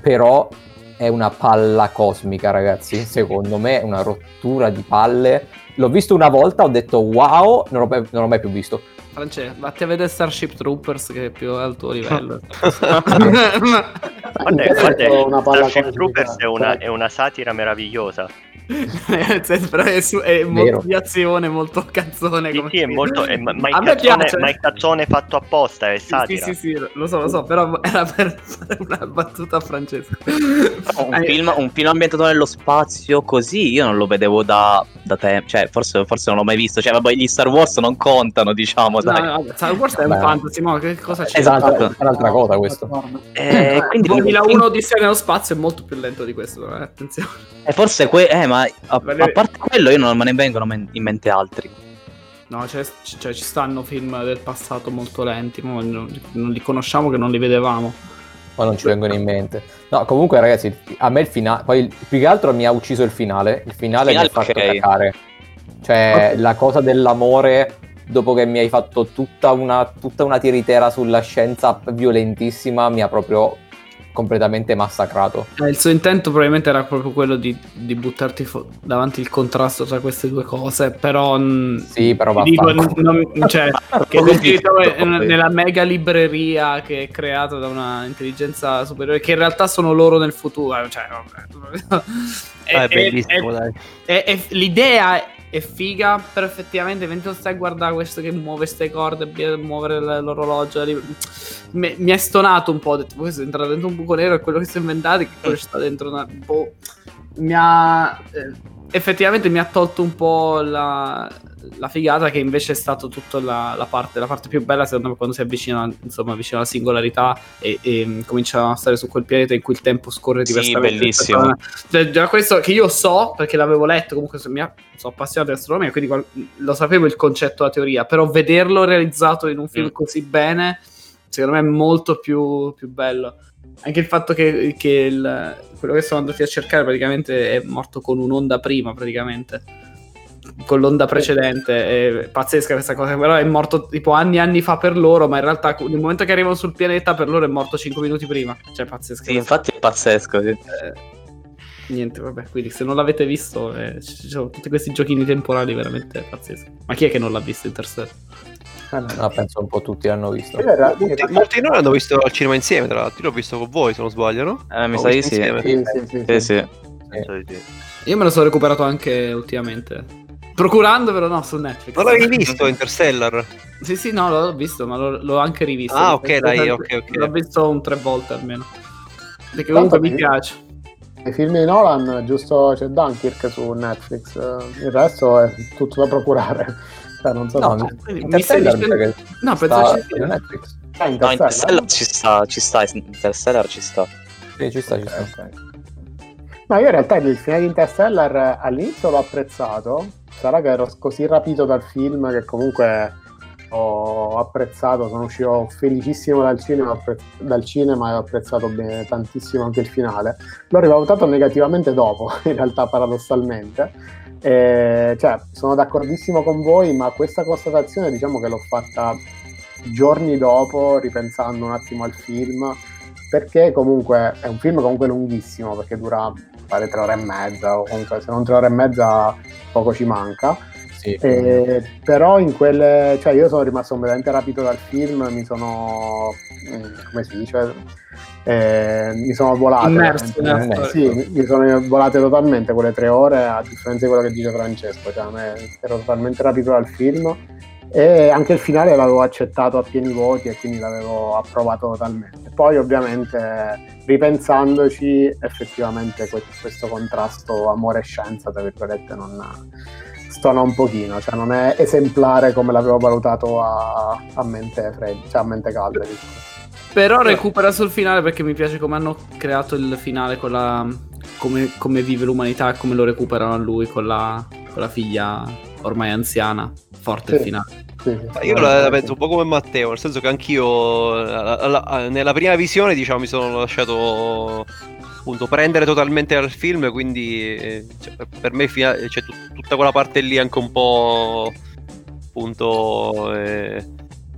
però è una palla cosmica, ragazzi. Secondo me è una rottura di palle. L'ho visto una volta, ho detto wow, non l'ho, non l'ho mai più visto. France, vatti a vedere Starship Troopers che è più al tuo livello. guarda, guarda, Starship Troopers è una, è una satira meravigliosa. però è, su, è molto di azione, molto cazzone. Sì, sì, è molto. È, ma, ma, il cazzone, ma, il cazzone, fatto apposta, è satira. Sì, sì, sì, lo so, lo so, però era per fare una battuta a Francesco. Un, film, un film, ambientato nello spazio così io non lo vedevo da, da tempo. Cioè, forse, forse, non l'ho mai visto. Cioè, vabbè, gli Star Wars non contano, diciamo. No, no, Star Wars è un fantasy, ma che cosa c'è? Esatto, è un'altra cosa questo. Eh, quindi 2001 Odissea nello spazio è molto più lento di questo, eh? attenzione. E forse que- eh, ma a, a, parte quello io non me ne vengono in mente altri. No, cioè, cioè, ci stanno film del passato molto lenti, ma non, non li conosciamo che non li vedevamo. Ma non ci vengono in mente. No, comunque ragazzi, a me il finale, poi più che altro mi ha ucciso il finale, il finale, finale mi ha fatto okay. cacare. Cioè, okay. la cosa dell'amore dopo che mi hai fatto tutta una, tutta una tiritera sulla scienza violentissima, mi ha proprio completamente massacrato. Eh, il suo intento probabilmente era proprio quello di, di buttarti fo- davanti il contrasto tra queste due cose, però... Sì, però va dico, non, cioè, che è scritto nella mega libreria che è creata da una intelligenza superiore, che in realtà sono loro nel futuro. Eh, cioè, vabbè. è, ah, è, bellissimo, è, dai. È, l'idea è figa, però effettivamente mentre stai a guardare questo che muove queste corde, muovere l'orologio, mi, mi è stonato un po', ho detto, questo è entrato dentro un buco nero e quello che si è inventato che quello sta dentro una... Boh. Mi ha... Eh, effettivamente mi ha tolto un po' la, la figata che invece è stata tutta la, la, parte, la, parte, più bella secondo me quando si avvicina insomma vicino alla singolarità e, e mm, comincia a stare su quel pianeta in cui il tempo scorre diversamente. sì, bellissimo. Cioè, già questo che io so perché l'avevo letto comunque sono appassionato di astronomia quindi lo sapevo il concetto la teoria però vederlo realizzato in un film mm. così bene secondo me è molto più, più bello. Anche il fatto che, che il, quello che sono andati a cercare praticamente è morto con un'onda prima praticamente con l'onda precedente è pazzesca questa cosa però è morto tipo anni e anni fa per loro ma in realtà nel momento che arrivano sul pianeta per loro è morto 5 minuti prima cioè pazzesco sì infatti è pazzesco sì. eh, niente vabbè quindi se non l'avete visto eh, ci sono tutti questi giochini temporali veramente pazzeschi ma chi è che non l'ha visto Interstellar? No, penso un po' tutti l'hanno visto. Era, molti, molti noi l'hanno visto al cinema insieme, tra l'altro. Io l'ho visto con voi, se non sbaglio, no? Eh, mi sa di sì. Sì, sì, sì, sì. Io me lo sono recuperato anche ultimamente. Procurandomelo, no, su Netflix. Non l'avevi visto Interstellar? Sì, sì, no, l'ho visto, ma l'ho, l'ho anche rivisto. Ah, ok, dai, ok, ok. L'ho visto un tre volte almeno. Perché comunque mi piace. I film di Nolan, giusto c'è Dunkirk su Netflix, il resto è tutto da procurare. Cioè, non so. No, Interstellar che... No, penso ci sia Netflix. Ah, Interstellar. No, Interstellar ci sta, ci sta, Interstellar ci sta. Sì, ci sta, ci sta. Okay. No, io in realtà il finale di Interstellar all'inizio l'ho apprezzato. Sarà che ero così rapito dal film che comunque ho apprezzato, sono uscito felicissimo dal cinema, dal cinema e ho apprezzato bene, tantissimo anche il finale. L'ho rivalutato negativamente dopo, in realtà paradossalmente, eh, cioè, sono d'accordissimo con voi, ma questa constatazione diciamo che l'ho fatta giorni dopo, ripensando un attimo al film, perché comunque è un film comunque lunghissimo, perché dura pare tre ore e mezza, o comunque se non tre ore e mezza poco ci manca. Sì. Eh, però in quelle, cioè io sono rimasto completamente rapito dal film, mi sono, mm, come si dice, eh, mi sono volate. Immerso, eh, sì, mi sono volate totalmente quelle tre ore, a differenza di quello che dice Francesco. Cioè, me, ero totalmente rapito dal film e anche il finale l'avevo accettato a pieni voti e quindi l'avevo approvato totalmente. Poi ovviamente ripensandoci effettivamente questo contrasto amore-scienza, tra virgolette, non stona un pochino, cioè non è esemplare come l'avevo valutato a, a mente fredda, cioè a mente calda. Diciamo. Però recupera sul finale perché mi piace come hanno creato il finale con la. come, come vive l'umanità e come lo recuperano a lui con la, con la figlia ormai anziana. Forte sì. il finale. Sì, sì, io la, la penso un po' come Matteo, nel senso che anch'io la, la, nella prima visione diciamo mi sono lasciato appunto prendere totalmente dal film, quindi cioè, per me c'è cioè, tut- tutta quella parte lì anche un po' appunto eh,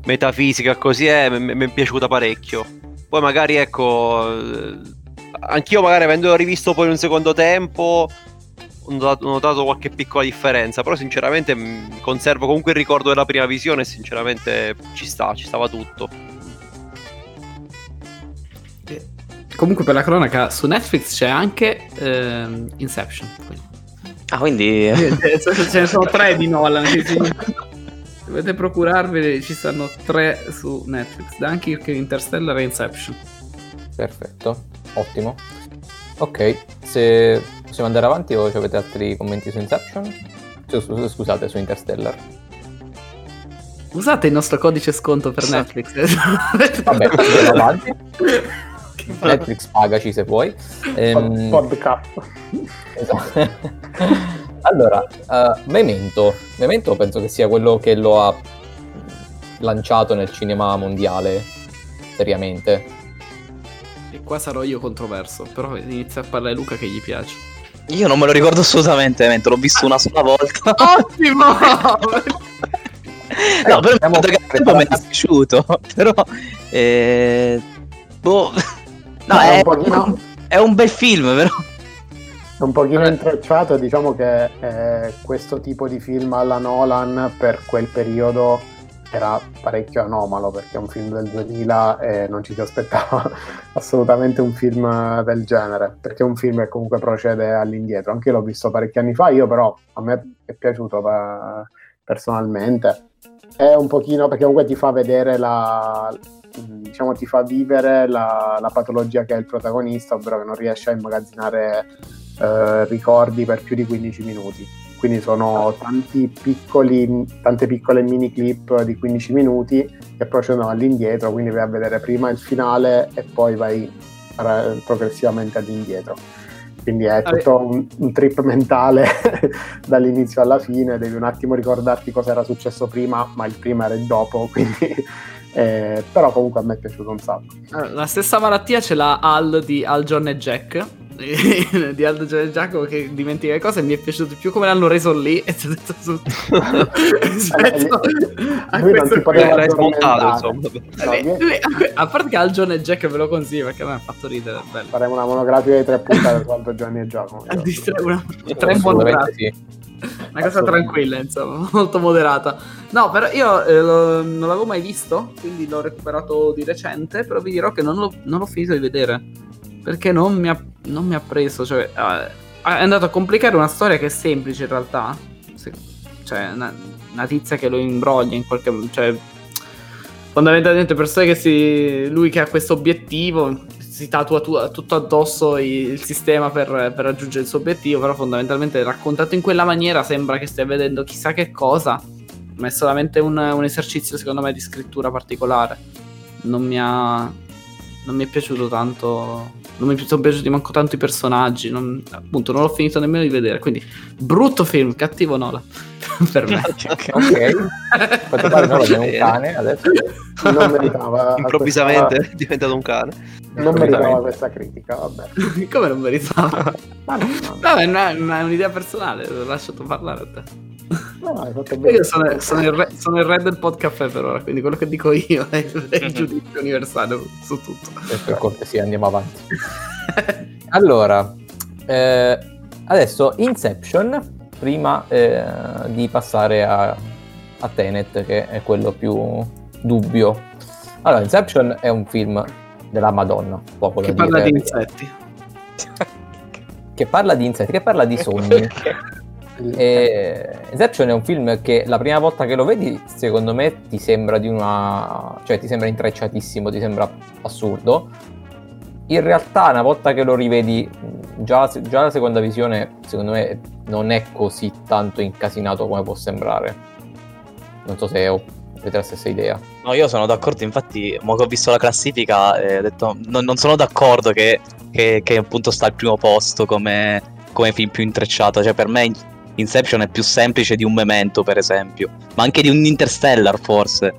metafisica così è, mi è piaciuta parecchio. Poi magari ecco, eh, anch'io magari avendo rivisto poi un secondo tempo notato, ho notato qualche piccola differenza, però sinceramente conservo comunque il ricordo della prima visione e sinceramente ci sta, ci stava tutto. Comunque per la cronaca su Netflix c'è anche ehm, Inception. Quindi. Ah, quindi... Ce ne sono tre di Nolan. Dovete procurarvi, ci stanno tre su Netflix, Dunkirk, Interstellar e Inception. Perfetto, ottimo. Ok, se possiamo andare avanti o avete altri commenti su Inception? Scusate, su Interstellar. Usate il nostro codice sconto per Netflix. Vabbè, andiamo avanti. Netflix pagaci se vuoi. Ehm... Podcast. Esatto. allora, uh, Memento. Memento penso che sia quello che lo ha lanciato nel cinema mondiale, seriamente. E qua sarò io controverso, però inizia a parlare Luca che gli piace. Io non me lo ricordo assolutamente, Memento, l'ho visto una sola volta. Ottimo! no, però il tempo mi è piaciuto, però... Eh... Boh... No, no è, un è un bel film, però un pochino intrecciato, diciamo che eh, questo tipo di film alla Nolan per quel periodo era parecchio anomalo perché è un film del 2000 e non ci si aspettava assolutamente un film del genere perché è un film che comunque procede all'indietro. Anche io l'ho visto parecchi anni fa io però a me è piaciuto eh, personalmente. È un pochino perché comunque ti fa vedere la diciamo ti fa vivere la, la patologia che è il protagonista ovvero che non riesce a immagazzinare eh, ricordi per più di 15 minuti quindi sono piccoli, tante piccole mini clip di 15 minuti che procedono all'indietro, quindi vai a vedere prima il finale e poi vai progressivamente all'indietro. Quindi è tutto un, un trip mentale dall'inizio alla fine, devi un attimo ricordarti cosa era successo prima, ma il prima era il dopo, quindi eh, però comunque a me è piaciuto un sacco. La stessa malattia ce l'ha Al di Al John e Jack, di Aldo Giovanni Giacomo che dimentica le cose mi è piaciuto più come l'hanno reso lì e ti ho detto tutto rispetto a lui non si poteva smontato a parte che Al John e Jack ve lo consiglio perché a me ha fatto ridere bello. faremo una monografica di tre puntate su Aldo Giovanni e Giacomo. Una, tre sì. una cosa tranquilla insomma molto moderata. No però io eh, lo, non l'avevo mai visto quindi l'ho recuperato di recente però vi dirò che non, lo, non l'ho finito di vedere perché non mi ha, non mi ha preso, cioè è andato a complicare una storia che è semplice in realtà. Cioè, una, una tizia che lo imbroglia in qualche modo, cioè fondamentalmente persone che si lui che ha questo obiettivo si tatua tu, tutto addosso il sistema per, per, raggiungere il suo obiettivo però fondamentalmente raccontato in quella maniera sembra che stia vedendo chissà che cosa ma è solamente un, un esercizio secondo me di scrittura particolare non mi ha non mi è piaciuto tanto non mi sono piaciuti manco tanto i personaggi, non, appunto non l'ho finito nemmeno di vedere, quindi brutto film, cattivo Nola per me. ok, quanto pare è un cane adesso. Non meritava improvvisamente questa... è diventato un cane. Non meritava questa critica, vabbè. Come non meritava? Ma no, no. Vabbè, no, è un'idea personale, l'ho lasciato parlare a te. No, io sono, sono, il re, sono, il re, del podcast per ora, quindi quello che dico io è, è il giudizio universale su tutto. E per cortesia andiamo avanti. allora, eh, adesso Inception, prima eh, di passare a, a Tenet, che è quello più dubbio. Allora, Inception è un film della Madonna, poco che parla dire. di insetti. che parla di insetti, che parla di sogni. E Inception è un film che la prima volta che lo vedi, secondo me, ti sembra di una. cioè ti sembra intrecciatissimo, ti sembra assurdo. In realtà, una volta che lo rivedi, già, già la seconda visione, secondo me, non è così tanto incasinato come può sembrare. Non so se ho la stessa idea. No, io sono d'accordo, infatti, mo che ho visto la classifica, eh, ho detto, non, non sono d'accordo che, che, che, appunto sta al primo posto come, come film più intrecciato. Cioè, per me Inception è più semplice di un Memento, per esempio, ma anche di un Interstellar, forse.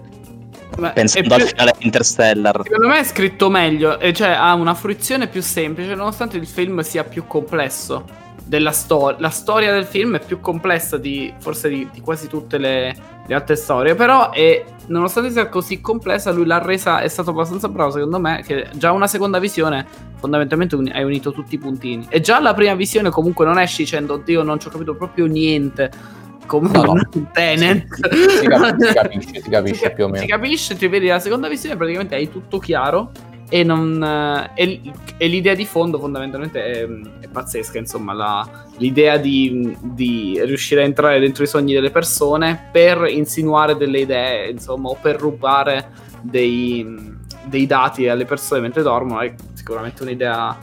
Ma Pensando più... al finale di Interstellar. Secondo me è scritto meglio, cioè ha una fruizione più semplice, nonostante il film sia più complesso della storia. La storia del film è più complessa di forse di, di quasi tutte le, le, altre storie. Però, è, nonostante sia così complessa, lui l'ha resa. È stato abbastanza bravo, secondo me. Che già una seconda visione, fondamentalmente, un, hai unito tutti i puntini. E già la prima visione, comunque, non esci dicendo, oddio, non ci ho capito proprio niente. Come no, no. Tenet. Si, si, capisce, si capisce, si capisce più o meno. Si capisce, ti vedi la seconda visione, praticamente hai tutto chiaro e, non, e, e, l'idea di fondo fondamentalmente è, è pazzesca, insomma, la, l'idea di, di, riuscire a entrare dentro i sogni delle persone per insinuare delle idee, insomma, o per rubare dei, dei dati alle persone mentre dormono, è sicuramente un'idea,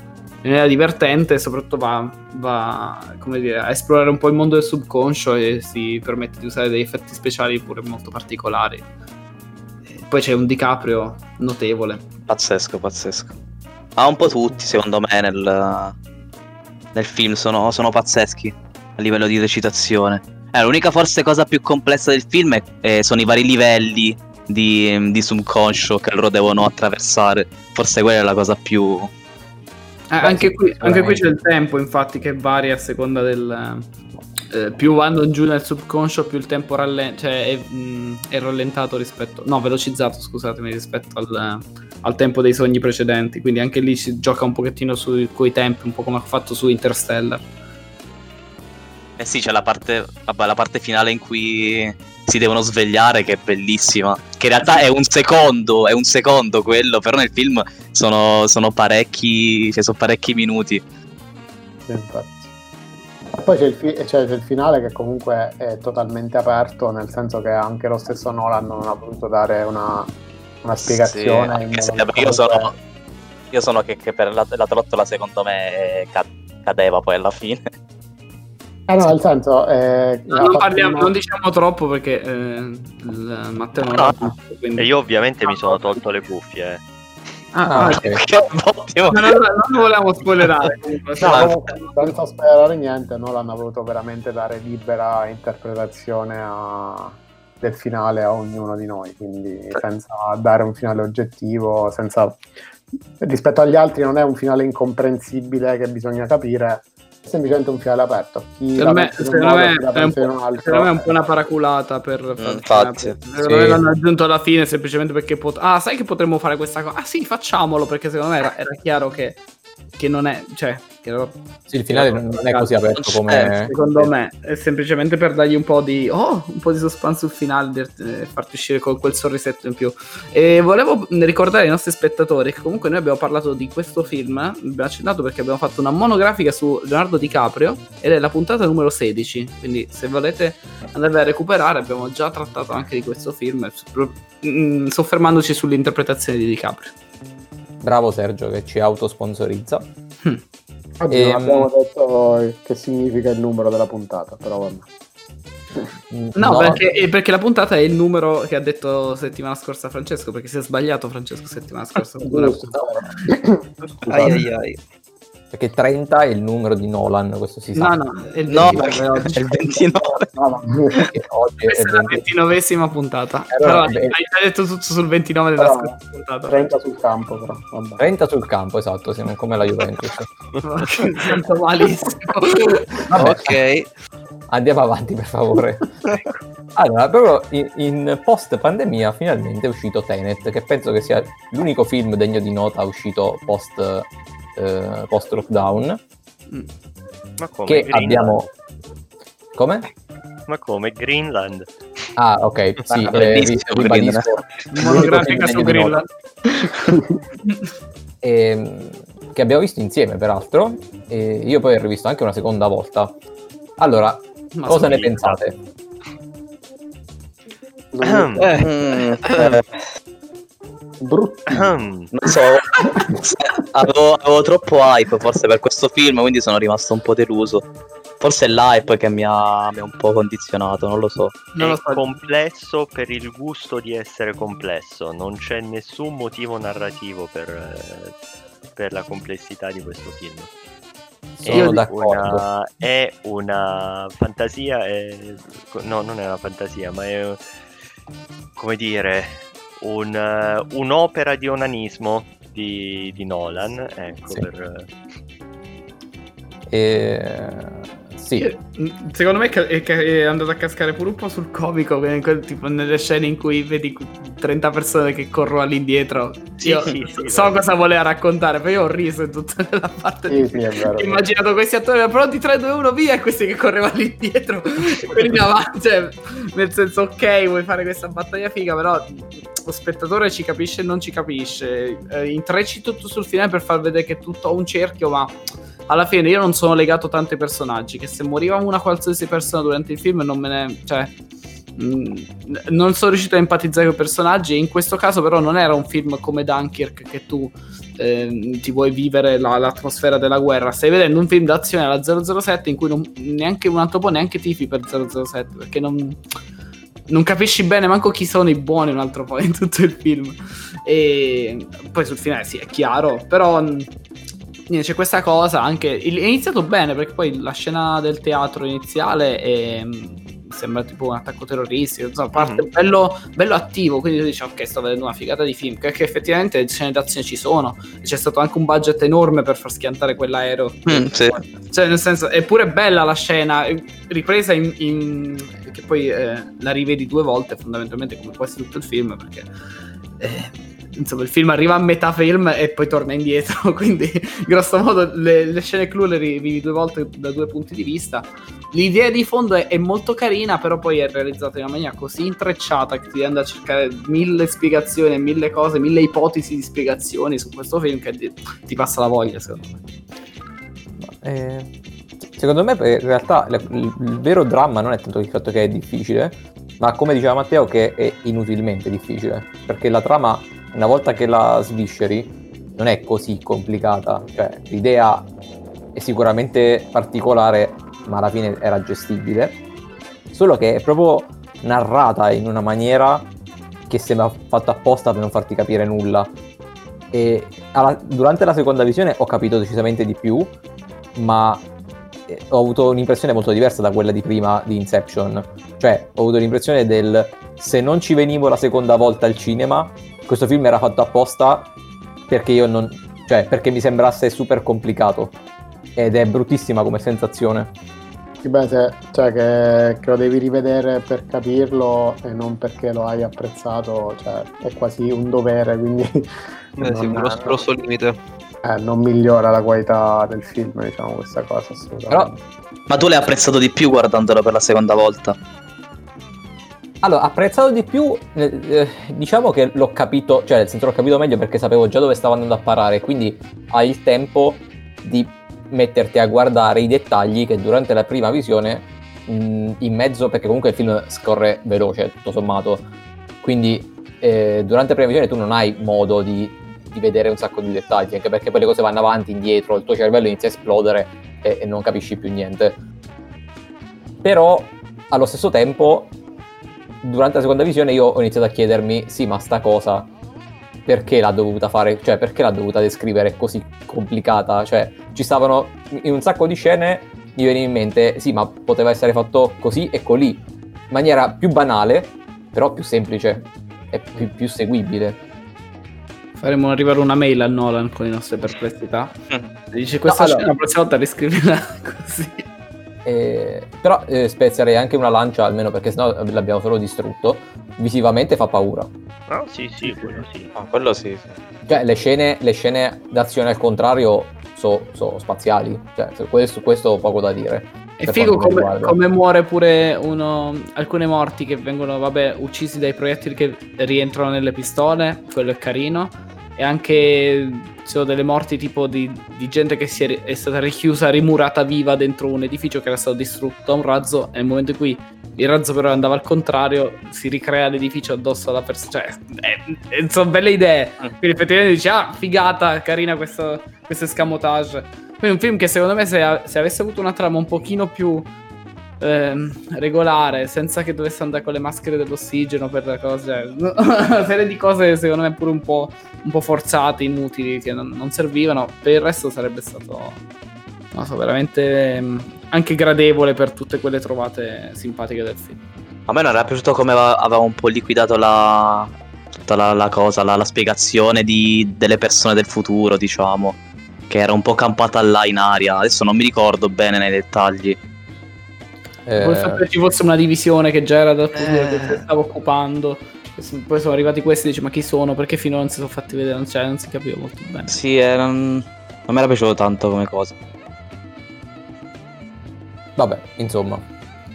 un'idea divertente e soprattutto va, va dire, a esplorare un po' il mondo del subconscio e si permette di usare degli effetti speciali pure molto particolari. Poi c'è un DiCaprio notevole. Pazzesco, pazzesco. Ah, un po' tutti, secondo me, nel, nel film sono, sono pazzeschi a livello di recitazione. Eh, l'unica forse cosa più complessa del film è, eh, sono i vari livelli di, di, subconscio che loro devono attraversare. Forse quella è la cosa più. Eh, anche, qui, anche, qui, c'è il tempo, infatti, che varia a seconda del. Eh, più vanno giù nel subconscio, più il tempo rallenta, cioè è, mh, mm, è, rallentato rispetto. No, velocizzato, scusatemi, rispetto al, al, tempo dei sogni precedenti. Quindi anche lì si gioca un pochettino sui coi tempi, un po' come ha fatto su Interstellar. Eh sì, c'è la parte, vabbè, la parte finale in cui si devono svegliare che è bellissima. Che in realtà è un secondo, è un secondo quello, però nel film sono, sono parecchi, cioè sono parecchi minuti. Infatti. Poi c'è il, fi- c'è il, finale che comunque è totalmente aperto, nel senso che anche lo stesso Nolan non ha voluto dare una, una spiegazione. Sì, se, io, sono, io sono che, che per la, la trottola secondo me cadeva poi alla fine. Eh no, nel senso... Eh, no, non, parliamo, una... non, diciamo troppo perché eh, il Matteo non no, no. Quindi... E io ovviamente mi sono tolto le cuffie. Eh. Ah, ah okay. okay. Ma non, non volevamo spoilerare. Comunque, no, senza spoilerare niente, Nolan ha voluto veramente dare libera interpretazione a, del finale a ognuno di noi, quindi senza dare un finale oggettivo, senza... rispetto agli altri non è un finale incomprensibile che bisogna capire, semplicemente un fiale aperto. Chi secondo me, secondo, me è un, secondo me è un po' una paraculata per mm, infatti secondo me l'hanno aggiunto alla fine semplicemente perché pot- ah sai che potremmo fare questa cosa ah sì facciamolo perché secondo me era, era chiaro che che non è, cioè, che sì, il finale non è così aperto come... Eh, secondo me è semplicemente per dargli un po' di, oh, un po' di suspense sul finale e eh, farti uscire con quel sorrisetto in più. E volevo ricordare ai nostri spettatori che comunque noi abbiamo parlato di questo film, abbiamo accennato perché abbiamo fatto una monografica su Leonardo DiCaprio ed è la puntata numero 16, quindi se volete andare a recuperare abbiamo già trattato anche di questo film, mm, soffermandoci sull'interpretazione di DiCaprio. Bravo Sergio che ci autosponsorizza. Hm. Oggi e, non abbiamo detto che significa il numero della puntata, però vabbè. No, no. Perché, eh, perché, la puntata è il numero che ha detto settimana scorsa Francesco, perché si è sbagliato Francesco settimana scorsa. ai ai ai. Perché 30 è il numero di Nolan, questo si sa. No, no, è il 29. No, è il 29. No, oggi è, la ventinovesima puntata. Allora, però, hai detto tutto sul 29 della però, scorsa puntata. 30 sul campo, però. Vabbè. 30 sul campo, esatto, siamo come la Juventus. Sento malissimo. Vabbè, ok. Andiamo avanti, per favore. Allora, proprio in, in post pandemia finalmente è uscito Tenet, che penso che sia l'unico film degno di nota uscito post eh, post lockdown mm. Ma come? Che Greenland? abbiamo... Come? Ma come? Greenland? Ah, ok, sì, ah, eh, ribadisco. Monografica su Greenland. e, ehm, che abbiamo visto insieme, peraltro. E io poi ho rivisto anche una seconda volta. Allora, Ma cosa ne pensate? Eh, eh, brutti. non so, avevo, avevo, troppo hype forse per questo film, quindi sono rimasto un po' deluso. Forse è l'hype che mi ha, mi ha un po' condizionato, non lo so. Non è complesso per il gusto di essere complesso, non c'è nessun motivo narrativo per, per la complessità di questo film. Sono è d'accordo. Una, è una fantasia, è, no, non è una fantasia, ma è come dire, un, uh, un'opera di onanismo di, di Nolan, ecco, sì. per... E sì. Secondo me è, andato a cascare pure un po' sul comico, tipo nelle scene in cui vedi 30 persone che corrono all'indietro. Sì, io sì, sì, so cosa voleva raccontare, però io ho riso in tutta la parte. Sì, di... Ho immaginato questi attori pronti 3, 2, 1, via, e questi che correvano all'indietro. quindi avanti, cioè, nel senso, ok, vuoi fare questa battaglia figa, però lo spettatore ci capisce e non ci capisce. Eh, intrecci tutto sul finale per far vedere che è tutto un cerchio, ma alla fine io non sono legato tanto ai personaggi, che se moriva una qualsiasi persona durante il film non me ne... cioè... Non sono riuscito a empatizzare con i personaggi in questo caso però non era un film come Dunkirk che tu eh, ti vuoi vivere la, l'atmosfera della guerra stai vedendo un film d'azione alla 007 in cui non, neanche un altro po' neanche tifi per 007 perché non non capisci bene manco chi sono i buoni un altro po' in tutto il film. E poi sul finale sì, è chiaro, però c'è questa cosa anche. È iniziato bene perché poi la scena del teatro iniziale è, sembra tipo un attacco terroristico. Insomma, parte mm-hmm. bello, bello, attivo. Quindi tu dici, ok, sto vedendo una figata di film. Perché effettivamente le scene d'azione ci sono. C'è stato anche un budget enorme per far schiantare quell'aereo. Mm, sì. Cioè, nel senso, è pure bella la scena, ripresa in. in che poi eh, la rivedi due volte, fondamentalmente, come quasi tutto il film. Perché. Eh, insomma il film arriva a metà film e poi torna indietro, quindi grosso modo le, le scene clou le rivivi due volte da due punti di vista. L'idea di fondo è, è, molto carina, però poi è realizzata in una maniera così intrecciata che ti andare a cercare mille spiegazioni, mille cose, mille ipotesi di spiegazioni su questo film che ti, ti passa la voglia, secondo me. Eh, secondo me in realtà il, il vero dramma non è tanto il fatto che è difficile, ma come diceva Matteo che è inutilmente difficile, perché la trama una volta che la svisceri non è così complicata, cioè l'idea è sicuramente particolare, ma alla fine era gestibile, solo che è proprio narrata in una maniera che sembra fatta apposta per non farti capire nulla. E alla, durante la seconda visione ho capito decisamente di più, ma eh, ho avuto un'impressione molto diversa da quella di prima di Inception. Cioè, ho avuto l'impressione del se non ci venivo la seconda volta al cinema, questo film era fatto apposta perché io non... cioè perché mi sembrasse super complicato ed è bruttissima come sensazione. Sì, beh, se, cioè che, che, lo devi rivedere per capirlo e non perché lo hai apprezzato, cioè è quasi un dovere, quindi... Eh, sì, uno grosso limite. Eh, non migliora la qualità del film, diciamo, questa cosa assolutamente. Però... Ma tu l'hai apprezzato di più guardandolo per la seconda volta? Allora, apprezzato di più, eh, eh, diciamo che l'ho capito, cioè nel senso l'ho capito meglio perché sapevo già dove stavo andando a parare, quindi hai il tempo di metterti a guardare i dettagli che durante la prima visione mh, in mezzo, perché comunque il film scorre veloce, tutto sommato, quindi eh, durante la prima visione tu non hai modo di, di, vedere un sacco di dettagli, anche perché poi le cose vanno avanti, indietro, il tuo cervello inizia a esplodere e, e non capisci più niente. Però allo stesso tempo durante la seconda visione io ho iniziato a chiedermi, sì, ma sta cosa perché l'ha dovuta fare, cioè perché l'ha dovuta descrivere così complicata? Cioè, ci stavano in un sacco di scene, mi veniva in mente, sì, ma poteva essere fatto così e colì, in maniera più banale, però più semplice e più, più seguibile. Faremo arrivare una mail a Nolan con le nostre perplessità. Dice questa no, allora... la prossima volta riscrivila così. Eh, però eh, spezzerei anche una lancia, almeno perché sennò l'abbiamo solo distrutto. Visivamente fa paura. Ah, sì, sì, quello sì. Ah, quello sì. Cioè, le scene, le scene d'azione al contrario sono so spaziali. Cioè, questo, questo poco da dire. È figo come, come, muore pure uno. Alcune morti che vengono, vabbè, uccisi dai proiettili che rientrano nelle pistole. Quello è carino. E anche sono delle morti tipo di, di gente che è, è, stata richiusa, rimurata viva dentro un edificio che era stato distrutto da un razzo e nel momento in cui il razzo però andava al contrario si ricrea l'edificio addosso alla persona cioè è, è, sono belle idee mm. quindi effettivamente dici ah figata carina questo, questo escamotage quindi un film che secondo me se, se avesse avuto una trama un pochino più eh, regolare, senza che dovesse andare con le maschere dell'ossigeno per cose. una serie di cose, secondo me, pure un po', un po forzate, inutili, che non, non, servivano. Per il resto sarebbe stato, non so, veramente ehm, anche gradevole per tutte quelle trovate simpatiche del film. A me non era piaciuto come aveva un po' liquidato la, tutta la, la cosa, la, la spiegazione di, delle persone del futuro, diciamo. Che era un po' campata là in aria. Adesso non mi ricordo bene nei dettagli eh... Come se ci fosse una divisione che già era dal futuro eh... che stava occupando. Poi sono arrivati questi e dici ma chi sono? Perché finora non si sono fatti vedere? Cioè, non si capiva molto bene. Sì, eh, non... non mi era piaciuto tanto come cosa. Vabbè, insomma,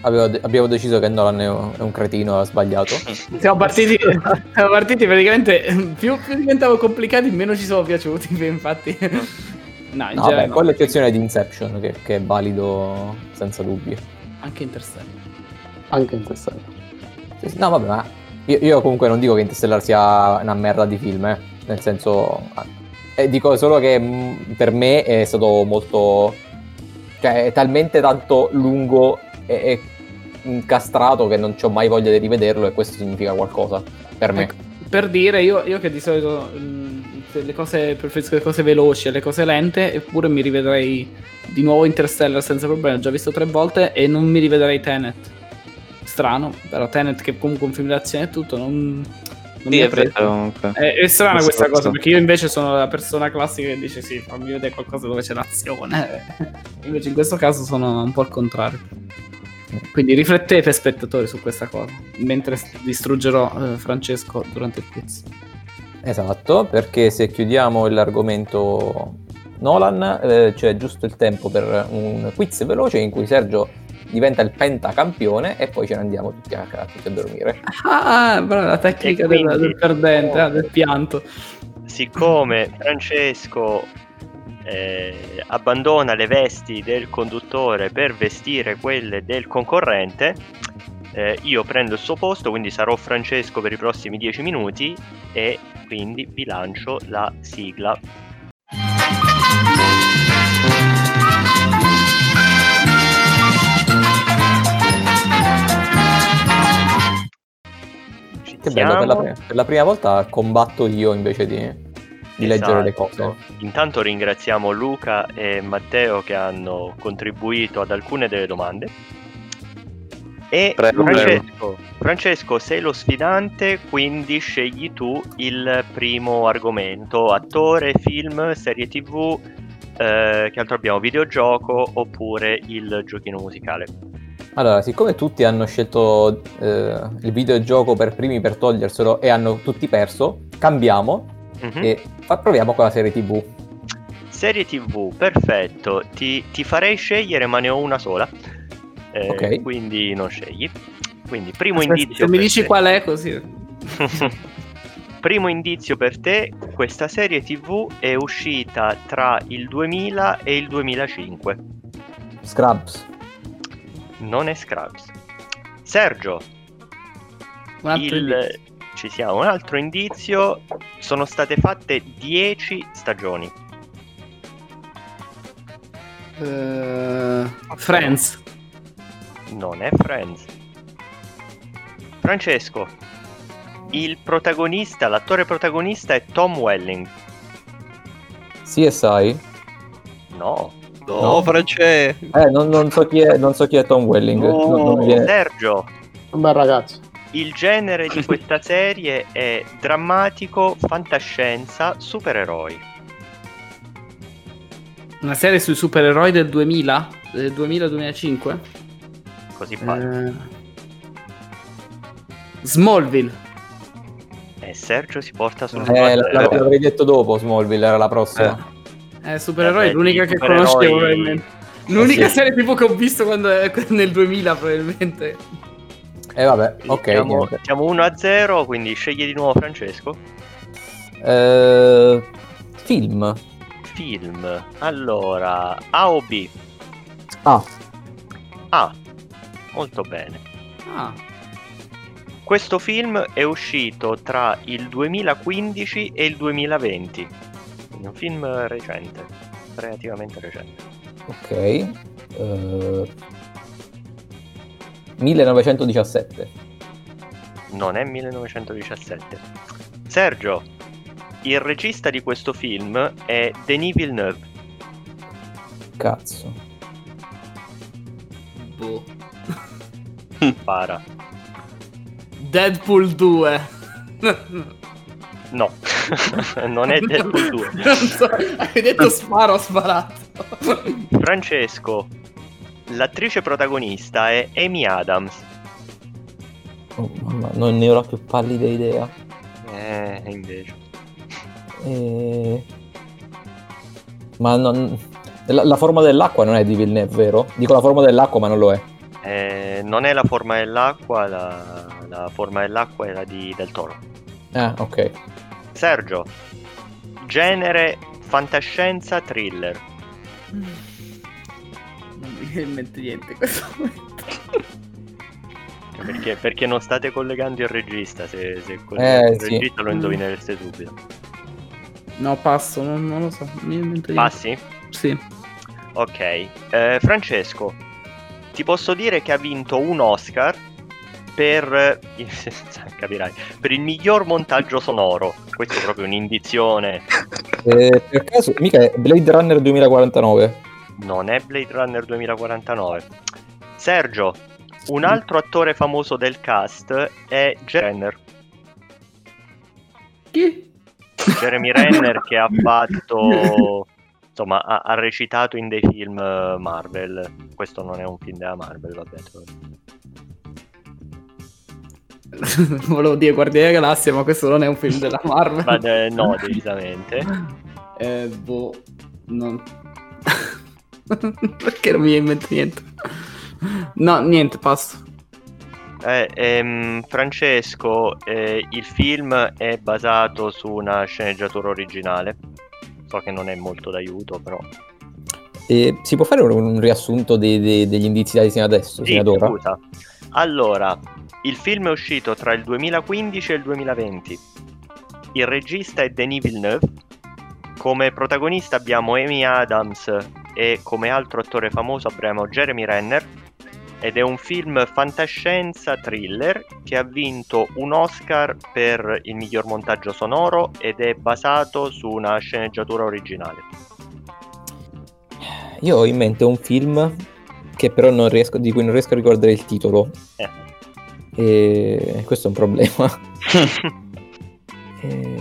Avevo, abbiamo deciso che Nolan è un, è un cretino, ha sbagliato. Siamo partiti, siamo partiti praticamente. Più, più, diventavo complicati, meno ci sono piaciuti. Infatti, no, in no, vabbè, no. con l'eccezione di Inception, che, che, è valido senza dubbio. Anche Interstellar. Anche Interstellar. No, vabbè, ma io, io, comunque non dico che Interstellar sia una merda di film, eh. nel senso... Eh, dico solo che mh, mm, per me è stato molto... Cioè, è talmente tanto lungo e, e incastrato che non ho mai voglia di rivederlo e questo significa qualcosa per me. Ecco, per dire, io, io, che di solito mh, mm, le cose, preferisco le cose veloci e le cose lente, eppure mi rivedrei di nuovo Interstellar senza problemi, ho già visto tre volte e non mi rivedrei Tenet. Strano, però Tenet che comunque un film d'azione e tutto, non sì, è, vero, è, è strana Questo questa cosa perché io invece sono la persona classica che dice sì, fammi vedere qualcosa dove c'è l'azione. invece in questo caso sono un po' al contrario. Quindi riflettete spettatori su questa cosa mentre distruggerò eh, Francesco durante il quiz. Esatto, perché se chiudiamo l'argomento Nolan eh, c'è giusto il tempo per un quiz veloce in cui Sergio diventa il pentacampione e poi ce ne andiamo tutti a, tutti a dormire. Ah, brava la tecnica quindi, del, del, perdente, oh, del pianto. Siccome Francesco eh, abbandona le vesti del conduttore per vestire quelle del concorrente, eh, io prendo il suo posto, quindi sarò Francesco per i prossimi 10 minuti e quindi vi lancio la sigla. Che bello, per la, prima, per la, prima, volta combatto io invece di, di esatto. leggere le cose. Esatto. Intanto ringraziamo Luca e Matteo che hanno contribuito ad alcune delle domande. E prego, Francesco, prego. Francesco, sei lo sfidante, quindi scegli tu il primo argomento: attore, film, serie tv, eh, che altro abbiamo? Videogioco oppure il giochino musicale? Allora, siccome tutti hanno scelto eh, il videogioco per primi per toglierselo e hanno tutti perso, cambiamo mm-hmm. e fa, proviamo con la serie TV. Serie TV, perfetto. Ti, ti farei scegliere, ma ne ho una sola. Eh, okay. Quindi non scegli. Quindi, primo Aspetta, indizio. Se mi dici te. qual è, così. primo indizio per te: questa serie TV è uscita tra il 2000 e il 2005. Scrubs non è Scrubs. Sergio, il... ci siamo. Un altro indizio, sono state fatte 10 stagioni. Uh, Friends. Non è Friends. Francesco, il protagonista, l'attore protagonista è Tom Welling. CSI? No. No, no. France. Eh, non, non, so è, non, so chi è, Tom Welling. No. Non, viene... Sergio. Un bel ragazzo. Il genere di questa serie è drammatico, fantascienza, supereroi. Una serie sui supereroi del 2000? Del 2000-2005? Così pare. Eh... Smallville. E Sergio si porta sul eh, l'avrei detto dopo Smallville, era la prossima. Eh. Eh, supereroi, eh, l'unica che conoscevo probabilmente. L'unica sì. serie tipo che ho visto quando, nel 2000 probabilmente. E eh, vabbè, ok. Siamo, siamo 1-0, quindi scegli di nuovo Francesco. Eh, film. Film. Allora, A o B? A. A. Molto bene. Ah. Questo film è uscito tra il 2015 e il 2020 un film recente, relativamente recente. Ok. Uh, 1917. Non è 1917. Sergio, il regista di questo film è Denis Villeneuve. Cazzo. Para. Deadpool 2. No, non è Deadpool 2. non so, hai detto sparo, ho sparato. Francesco, l'attrice protagonista è Amy Adams. Oh, mamma, non ne ho la più pallida idea. Eh, invece. Eh... Ma non... la, la, forma dell'acqua non è di Villeneuve, vero? Dico la forma dell'acqua, ma non lo è. Eh, non è la forma dell'acqua, la, la forma dell'acqua è la di Del Toro. Ah, ok. Sergio, genere fantascienza thriller. Non mi viene in mente niente in questo momento. Perché, perché non state collegando il regista? Se, se eh, il sì. regista lo indovinereste subito. No, passo, non, non lo so. Non Passi? Sì. Ok. Eh, Francesco, ti posso dire che ha vinto un Oscar per, capirai, per il miglior montaggio sonoro. Questo è proprio un'indizione. Eh, per caso, mica è Blade Runner 2049? Non è Blade Runner 2049. Sergio, un altro attore famoso del cast è Jeremy Renner. Chi? Jeremy Renner che ha fatto insomma ha, ha, recitato in dei film Marvel. Questo non è un film della Marvel vabbè volevo dire Guardiani della Galassia ma questo non è un film della Marvel. Ma, eh, no decisamente. Eh, boh non... perché non mi viene in mente niente? No niente passo. Eh, ehm, Francesco, eh, il film è basato su una sceneggiatura originale. So che non è molto d'aiuto, però. E si può fare un, un riassunto dei, dei, degli indizi dati fino adesso, sì, fino ad ora? Scusa. Allora, il film è uscito tra il 2015 e il 2020. Il regista è Denis Villeneuve. Come protagonista abbiamo Amy Adams e come altro attore famoso abbiamo Jeremy Renner ed è un film fantascienza thriller che ha vinto un Oscar per il miglior montaggio sonoro ed è basato su una sceneggiatura originale. Io ho in mente un film che però non riesco, di cui non riesco a ricordare il titolo. Eh. E questo è un problema. e...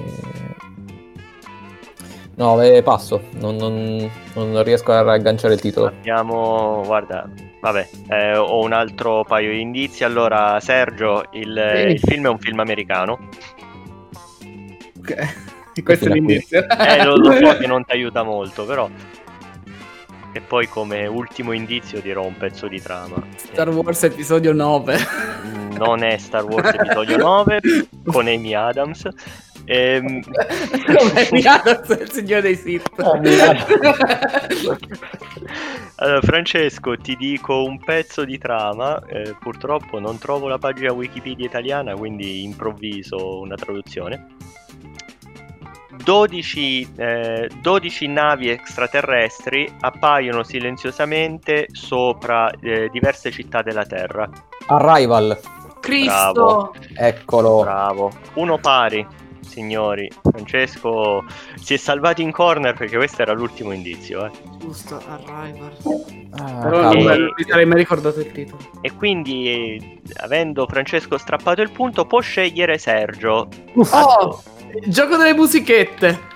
No, eh, passo, non, non, non, riesco a agganciare il titolo. Abbiamo, guarda, Vabbè, eh, ho un altro paio di indizi. Allora, Sergio, il, sì. il film è un film americano. Ok, questo è l'indizio. Eh, lo, lo so che non ti aiuta molto, però. E poi come ultimo indizio dirò un pezzo di trama. Star Wars episodio 9. Non è Star Wars episodio 9 con Amy Adams. Ehm... Adams è il signore dei Sith. allora, Francesco, ti dico un pezzo di trama. Eh, purtroppo non trovo la pagina Wikipedia italiana, quindi improvviso una traduzione. 12, eh, 12, navi extraterrestri appaiono silenziosamente sopra eh, diverse città della Terra. Arrival. Cristo. Bravo. Eccolo. Bravo. Uno pari, signori. Francesco si è salvato in corner perché questo era l'ultimo indizio. Eh. Giusto, Arrival. Ah, Però non mi sarei mai ricordato il titolo. E quindi, avendo Francesco strappato il punto, può scegliere Sergio. Oh! Gioco delle musichette.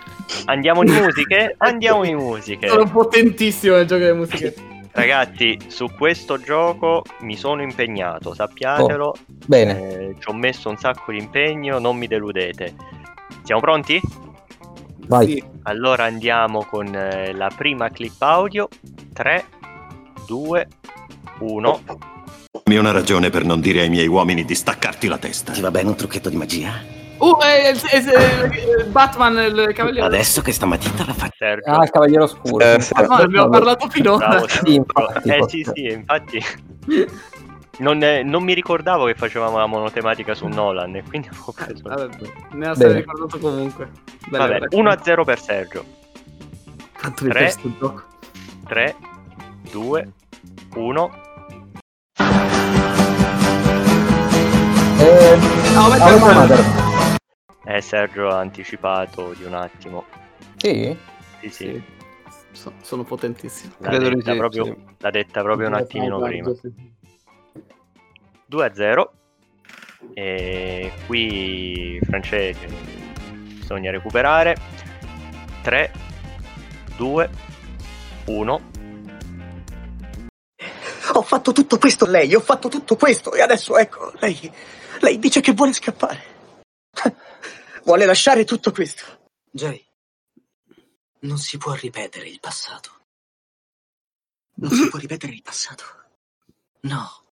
Andiamo di musiche? Andiamo di musiche. Sono potentissimo nel gioco delle musichette. Ragazzi, su questo gioco mi sono impegnato, sappiatelo. Oh, bene. Eh, ci ho messo un sacco di impegno, non mi deludete. Siamo pronti? Vai. Sì. Allora andiamo con eh, la prima clip audio. 3, 2, 1. Mi una ragione per non dire ai miei uomini di staccarti la testa. Ti va bene un trucchetto di magia? Uh, è, è, è, Batman, il cavaliere. Adesso che stamattina la fa Sergio. Ah, il cavaliere oscuro. Eh, ah, no, abbiamo parlato finora. Bravo, sì, infatti, eh sì, sì, infatti. Non, non, mi ricordavo che facevamo la monotematica su mm. Nolan, e quindi avevo eh, preso. Vabbè, boh. me la sarei ricordato comunque. Bene, Vabbè, 1-0 per Sergio. Quanto 3, 3, 2, 1. Eh, oh, allora, eh, Sergio ha anticipato di un attimo. Sì? Sì, sì. sì. So, sono potentissimo. L'ha detta, proprio, sì. l'ha detta proprio un attimino esatto, prima. Sì. 2-0. E qui Francese bisogna recuperare. 3, 2, 1. Ho fatto tutto questo lei, ho fatto tutto questo e adesso ecco, lei, lei dice che vuole scappare. vuole lasciare tutto questo. Jay, non si può ripetere il passato. Non si può ripetere il passato. No.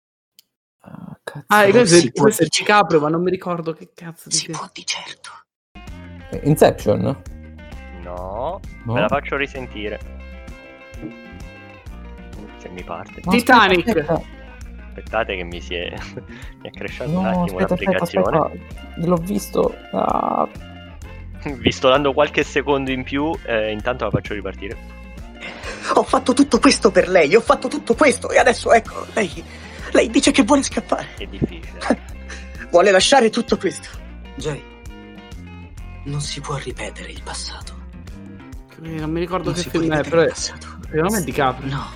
Oh, cazzo. Ah, questo, è, questo è Cicaprio, ma non mi ricordo che cazzo di Si può di certo. Inception? No, no, me la faccio risentire. Se mi parte. Titanic. Aspetta. Aspettate che mi si è, mi è cresciuto no, un attimo aspetta, l'applicazione. Aspetta. L'ho visto. Ah. Vi sto dando qualche secondo in più, eh, intanto la faccio ripartire. Ho fatto tutto questo per lei, ho fatto tutto questo e adesso ecco, lei, lei dice che vuole scappare. È difficile. vuole lasciare tutto questo. Jay, non si può ripetere il passato. Eh, non mi ricordo non che film è, però è secondo me DiCaprio. No.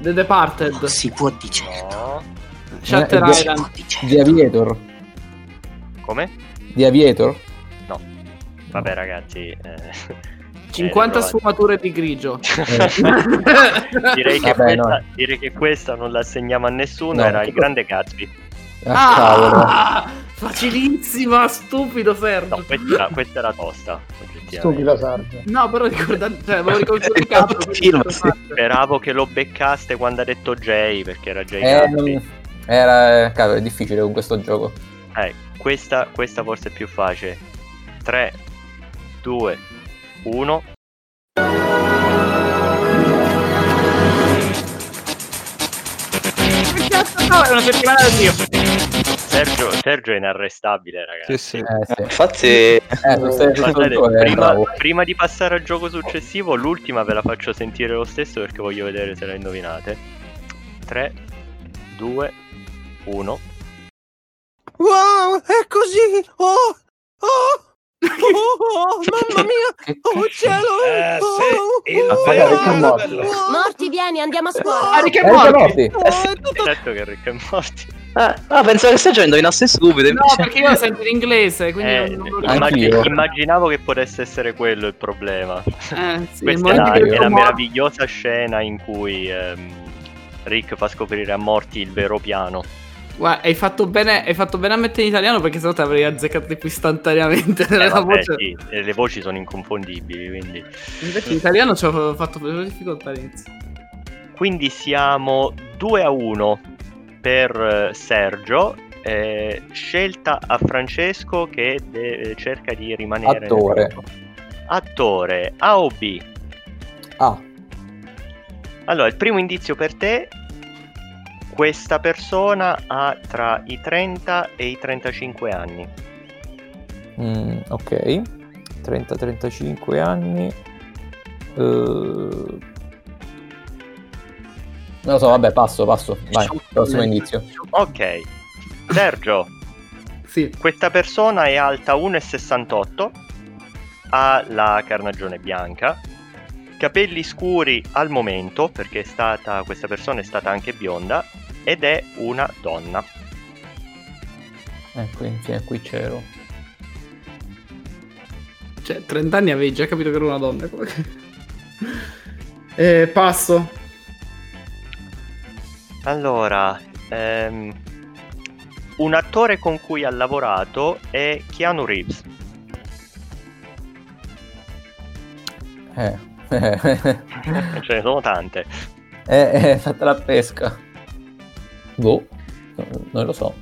The Departed. Non si può di certo. No. Shutter eh, Island. Di, certo. di Aviator. Come? Di Aviator? No. Vabbè ragazzi... Eh... 50 sfumature di grigio. direi, che Vabbè, questa, no. direi, che questa, non la assegniamo a nessuno, no, era il grande Gatsby. Ah, ah facilissima, stupido Sergio. No, questa, questa era tosta. Stupido Sergio. No, però ricordate, cioè, avevo ricordato. Speravo che lo beccaste quando ha detto Jay, perché era Jay eh, non... Era, cavolo, è difficile con questo gioco. Eh, questa, questa forse è più facile. 3, 2, 1. No, è una settimana da Dio. Sergio, Sergio è inarrestabile, ragazzi. Sì, sì. Eh, sì. Infatti, eh, Guardate, prima, prima, di passare al gioco successivo, l'ultima ve la faccio sentire lo stesso perché voglio vedere se la indovinate. 3, 2, 1. Wow, è così! Oh! Oh! Oh, mamma mia! Oh cielo! Eh, sì, oh, oh, Morti, vieni, andiamo a scuola. Ah, Rick e Morty! Oh, tutto... Certo che Rick e Morty. Ah, ah, pensavo che Sergio indovinasse subito. No, perché io lo sento in inglese, quindi eh, non, non immagin- immaginavo che potesse essere quello il problema. Eh, sì, Questa è la, è la meravigliosa scena in cui ehm, Rick fa scoprire a Morty il vero piano. Guarda, hai fatto, bene, hai fatto bene a mettere in italiano perché sennò ti avrei azzeccato tipo istantaneamente. Eh, vabbè, voce. Sì, le voci sono inconfondibili, quindi... Invece in italiano ci ho fatto difficoltà all'inizio. Quindi siamo 2 a 1 per eh, Sergio. Eh, scelta a Francesco che de- cerca di rimanere... Attore. Attore, A o B? A. Allora, il primo indizio per te questa persona ha tra i 30 e i 35 anni. Mm, ok, 30-35 anni. Uh... Non lo so, vabbè, passo, passo. Vai, prossimo indizio. Ok, Sergio. sì. Questa persona è alta 1,68, ha la carnagione bianca, capelli scuri al momento, perché è stata, questa persona è stata anche bionda, ed è una donna. Ecco, infine qui c'ero. Cioè, 30 anni avevi già capito che era una donna. eh, passo. Allora, ehm, un attore con cui ha lavorato è Keanu Reeves. Eh. Ce ne sono tante. Eh, eh, fatta la pesca. Boh, non lo so.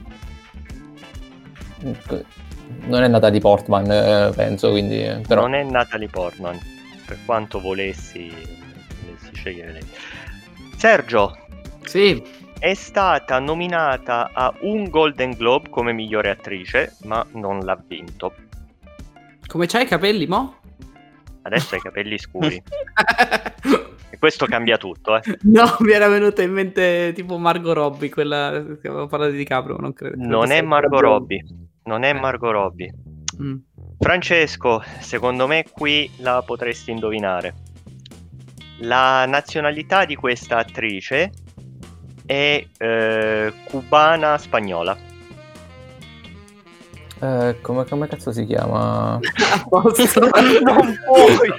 Non è Natalie Portman, eh, penso, quindi... Eh, però... Non è Natalie Portman, per quanto volessi, volessi scegliere lei. Sergio. Sì. È stata nominata a un Golden Globe come migliore attrice, ma non l'ha vinto. Come c'hai i capelli, mo? Adesso hai i capelli scuri. E questo cambia tutto, eh. No, mi era venuta in mente tipo Margot Robbie, quella che avevo parlato di Capro, non credo. Non è Margot Robbie, non è Margot Robbie. Mm. Francesco, secondo me qui la potresti indovinare. La nazionalità di questa attrice è eh, cubana spagnola. Eh, come, come, cazzo si chiama? non puoi!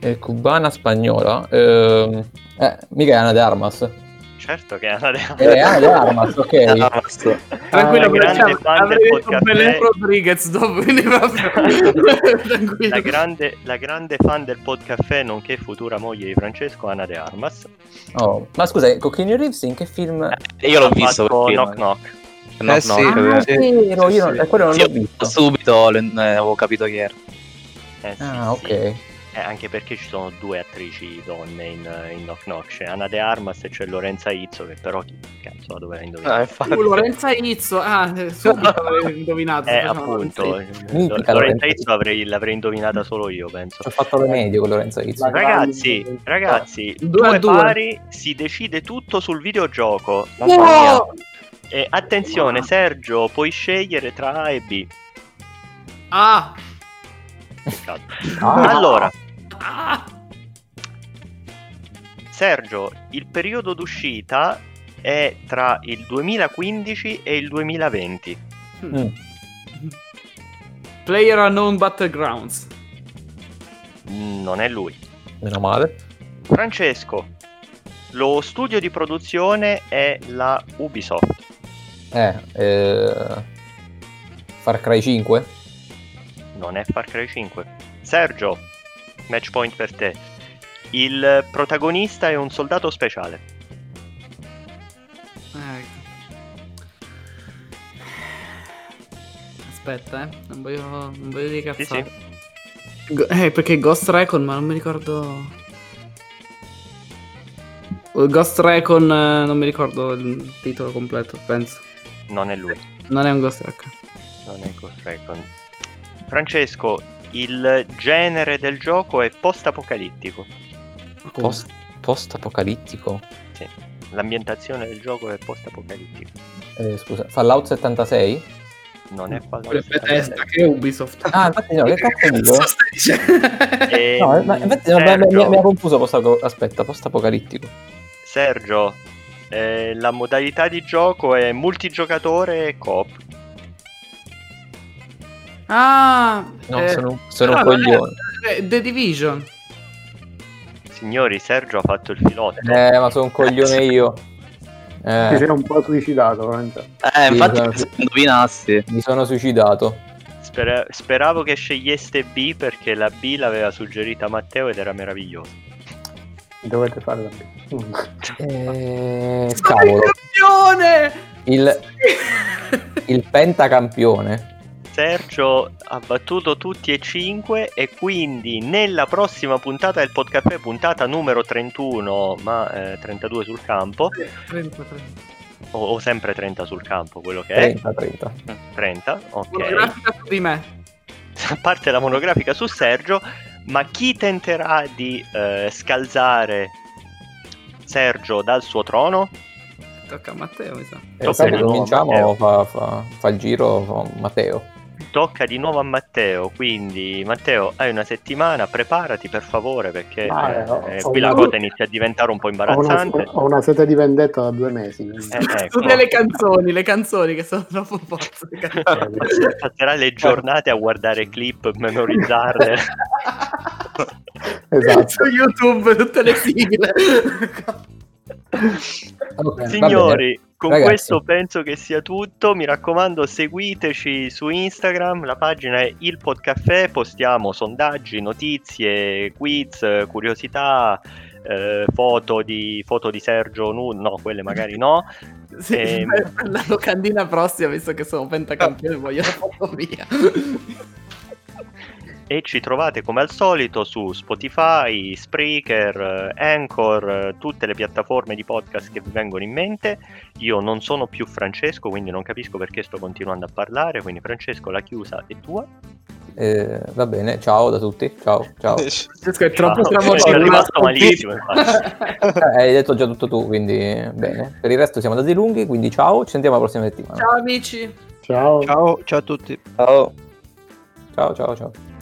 È cubana spagnola. Eh, eh, mica è Ana de Armas. Certo che è Ana de Armas. È Ana de Armas, ok. Armas. Tranquillo, ah, grande fan del podcast. Rodriguez dopo, la, grande, la grande fan del podcast nonché futura moglie di Francesco, Ana de Armas. Oh, ma scusa, Keanu Reeves in che film? Eh, io l'ho visto. Knock Knock. Knock, eh, sì, knock. Ah, sì, vero, io non, sì. quello non l'ho visto. Subito eh, avevo capito chi era. Eh, sì, ah, ok. Eh, anche perché ci sono due attrici donne in, in Knock Knock, c'è Anna De Armas e c'è Lorenza Izzo, che però chi cazzo la doveva indovinare? Ah, uh, Lorenza Izzo, ah, eh, subito l'avrei indovinato. Eh, appunto, Mitica, Lorenza Izzo avrei, l'avrei indovinata solo io, penso. Ho fatto le medie con Lorenza Izzo. Ragazzi, ragazzi, due, due pari, si decide tutto sul videogioco. Mamma E attenzione, Sergio, puoi scegliere tra A e B. Ah! ah. Allora, Sergio, il periodo d'uscita è tra il 2015 e il 2020. Mm. Player Unknown Battlegrounds. Non è lui. Meno male. Francesco, lo studio di produzione è la Ubisoft. Eh, eh, Far Cry 5? Non è Far Cry 5. Sergio, match point per te. Il protagonista è un soldato speciale. Ecco. Aspetta, eh. Non voglio, non voglio dire cazzate. Sì, sì. eh, perché Ghost Recon, ma non mi ricordo... Ghost Recon, eh, non mi ricordo il titolo completo, penso. Non è lui. Non è un Ghost Recon. Non è Ghost Recon. Francesco, il genere del gioco è post-apocalittico. Post, post-apocalittico? Sì, l'ambientazione del gioco è post-apocalittico. Eh, scusa, Fallout 76? Non è Fallout Bethesda, che è Ubisoft. Ah, infatti no, che cazzo dico? e... No, ma infatti no, mi, mi, ha confuso post aspetta, post-apocalittico. Sergio, eh, la modalità di gioco è multigiocatore e coop. Ah, no, eh, sono, sono un coglione. The Division. Signori, Sergio ha fatto il filotto. Eh, ma sono un coglione io. Eh. Ti sei un po' suicidato, veramente. Eh, infatti, sono... se indovinassi. Mi sono suicidato. Spera- speravo che sceglieste B perché la B l'aveva suggerita Matteo ed era meravigliosa. Dovete fare la B. Eh, cavolo. Il, il pentacampione. Sergio ha battuto tutti e cinque e quindi nella prossima puntata del podcast puntata numero 31 ma eh, 32 sul campo 30, 30. O, o, sempre 30 sul campo quello che 30, è 30 30 ok monografica su di me a parte la monografica su Sergio ma chi tenterà di eh, scalzare Sergio dal suo trono? tocca a Matteo mi sa. Eh, cominciamo fa, fa, fa il giro fa Matteo tocca di nuovo a Matteo, quindi Matteo hai una settimana, preparati per favore perché ah, eh, qui la cosa inizia a diventare un po' imbarazzante. Ho una, ho una sete di vendetta da due mesi. Eh, ecco. Tutte le canzoni, le canzoni che sono troppo forti. Passerà le giornate a guardare clip, memorizzarle. esatto. Su YouTube tutte le sigle. Okay, Signori, con Ragazzi. questo penso che sia tutto. Mi raccomando, seguiteci su Instagram. La pagina è il Podcaffè. Postiamo sondaggi, notizie, quiz, curiosità. Eh, foto, di, foto di Sergio nudo, no, quelle magari no. Sì, e... Ehm, la locandina prossima, visto che sono pentacampione, voglio la foto mia e ci trovate come al solito su Spotify, Spreaker, Anchor, tutte le piattaforme di podcast che vi vengono in mente. Io non sono più Francesco, quindi non capisco perché sto continuando a parlare, quindi Francesco la chiusa è tua. Eh, va bene, ciao da tutti. Ciao, ciao. Francesco è troppo. È rimasto malissimo. eh, hai detto già tutto tu, quindi bene. Per il resto siamo andati lunghi, quindi ciao, ci sentiamo la prossima settimana. Ciao amici. Ciao. Ciao, ciao a tutti. Ciao. Ciao, ciao, ciao.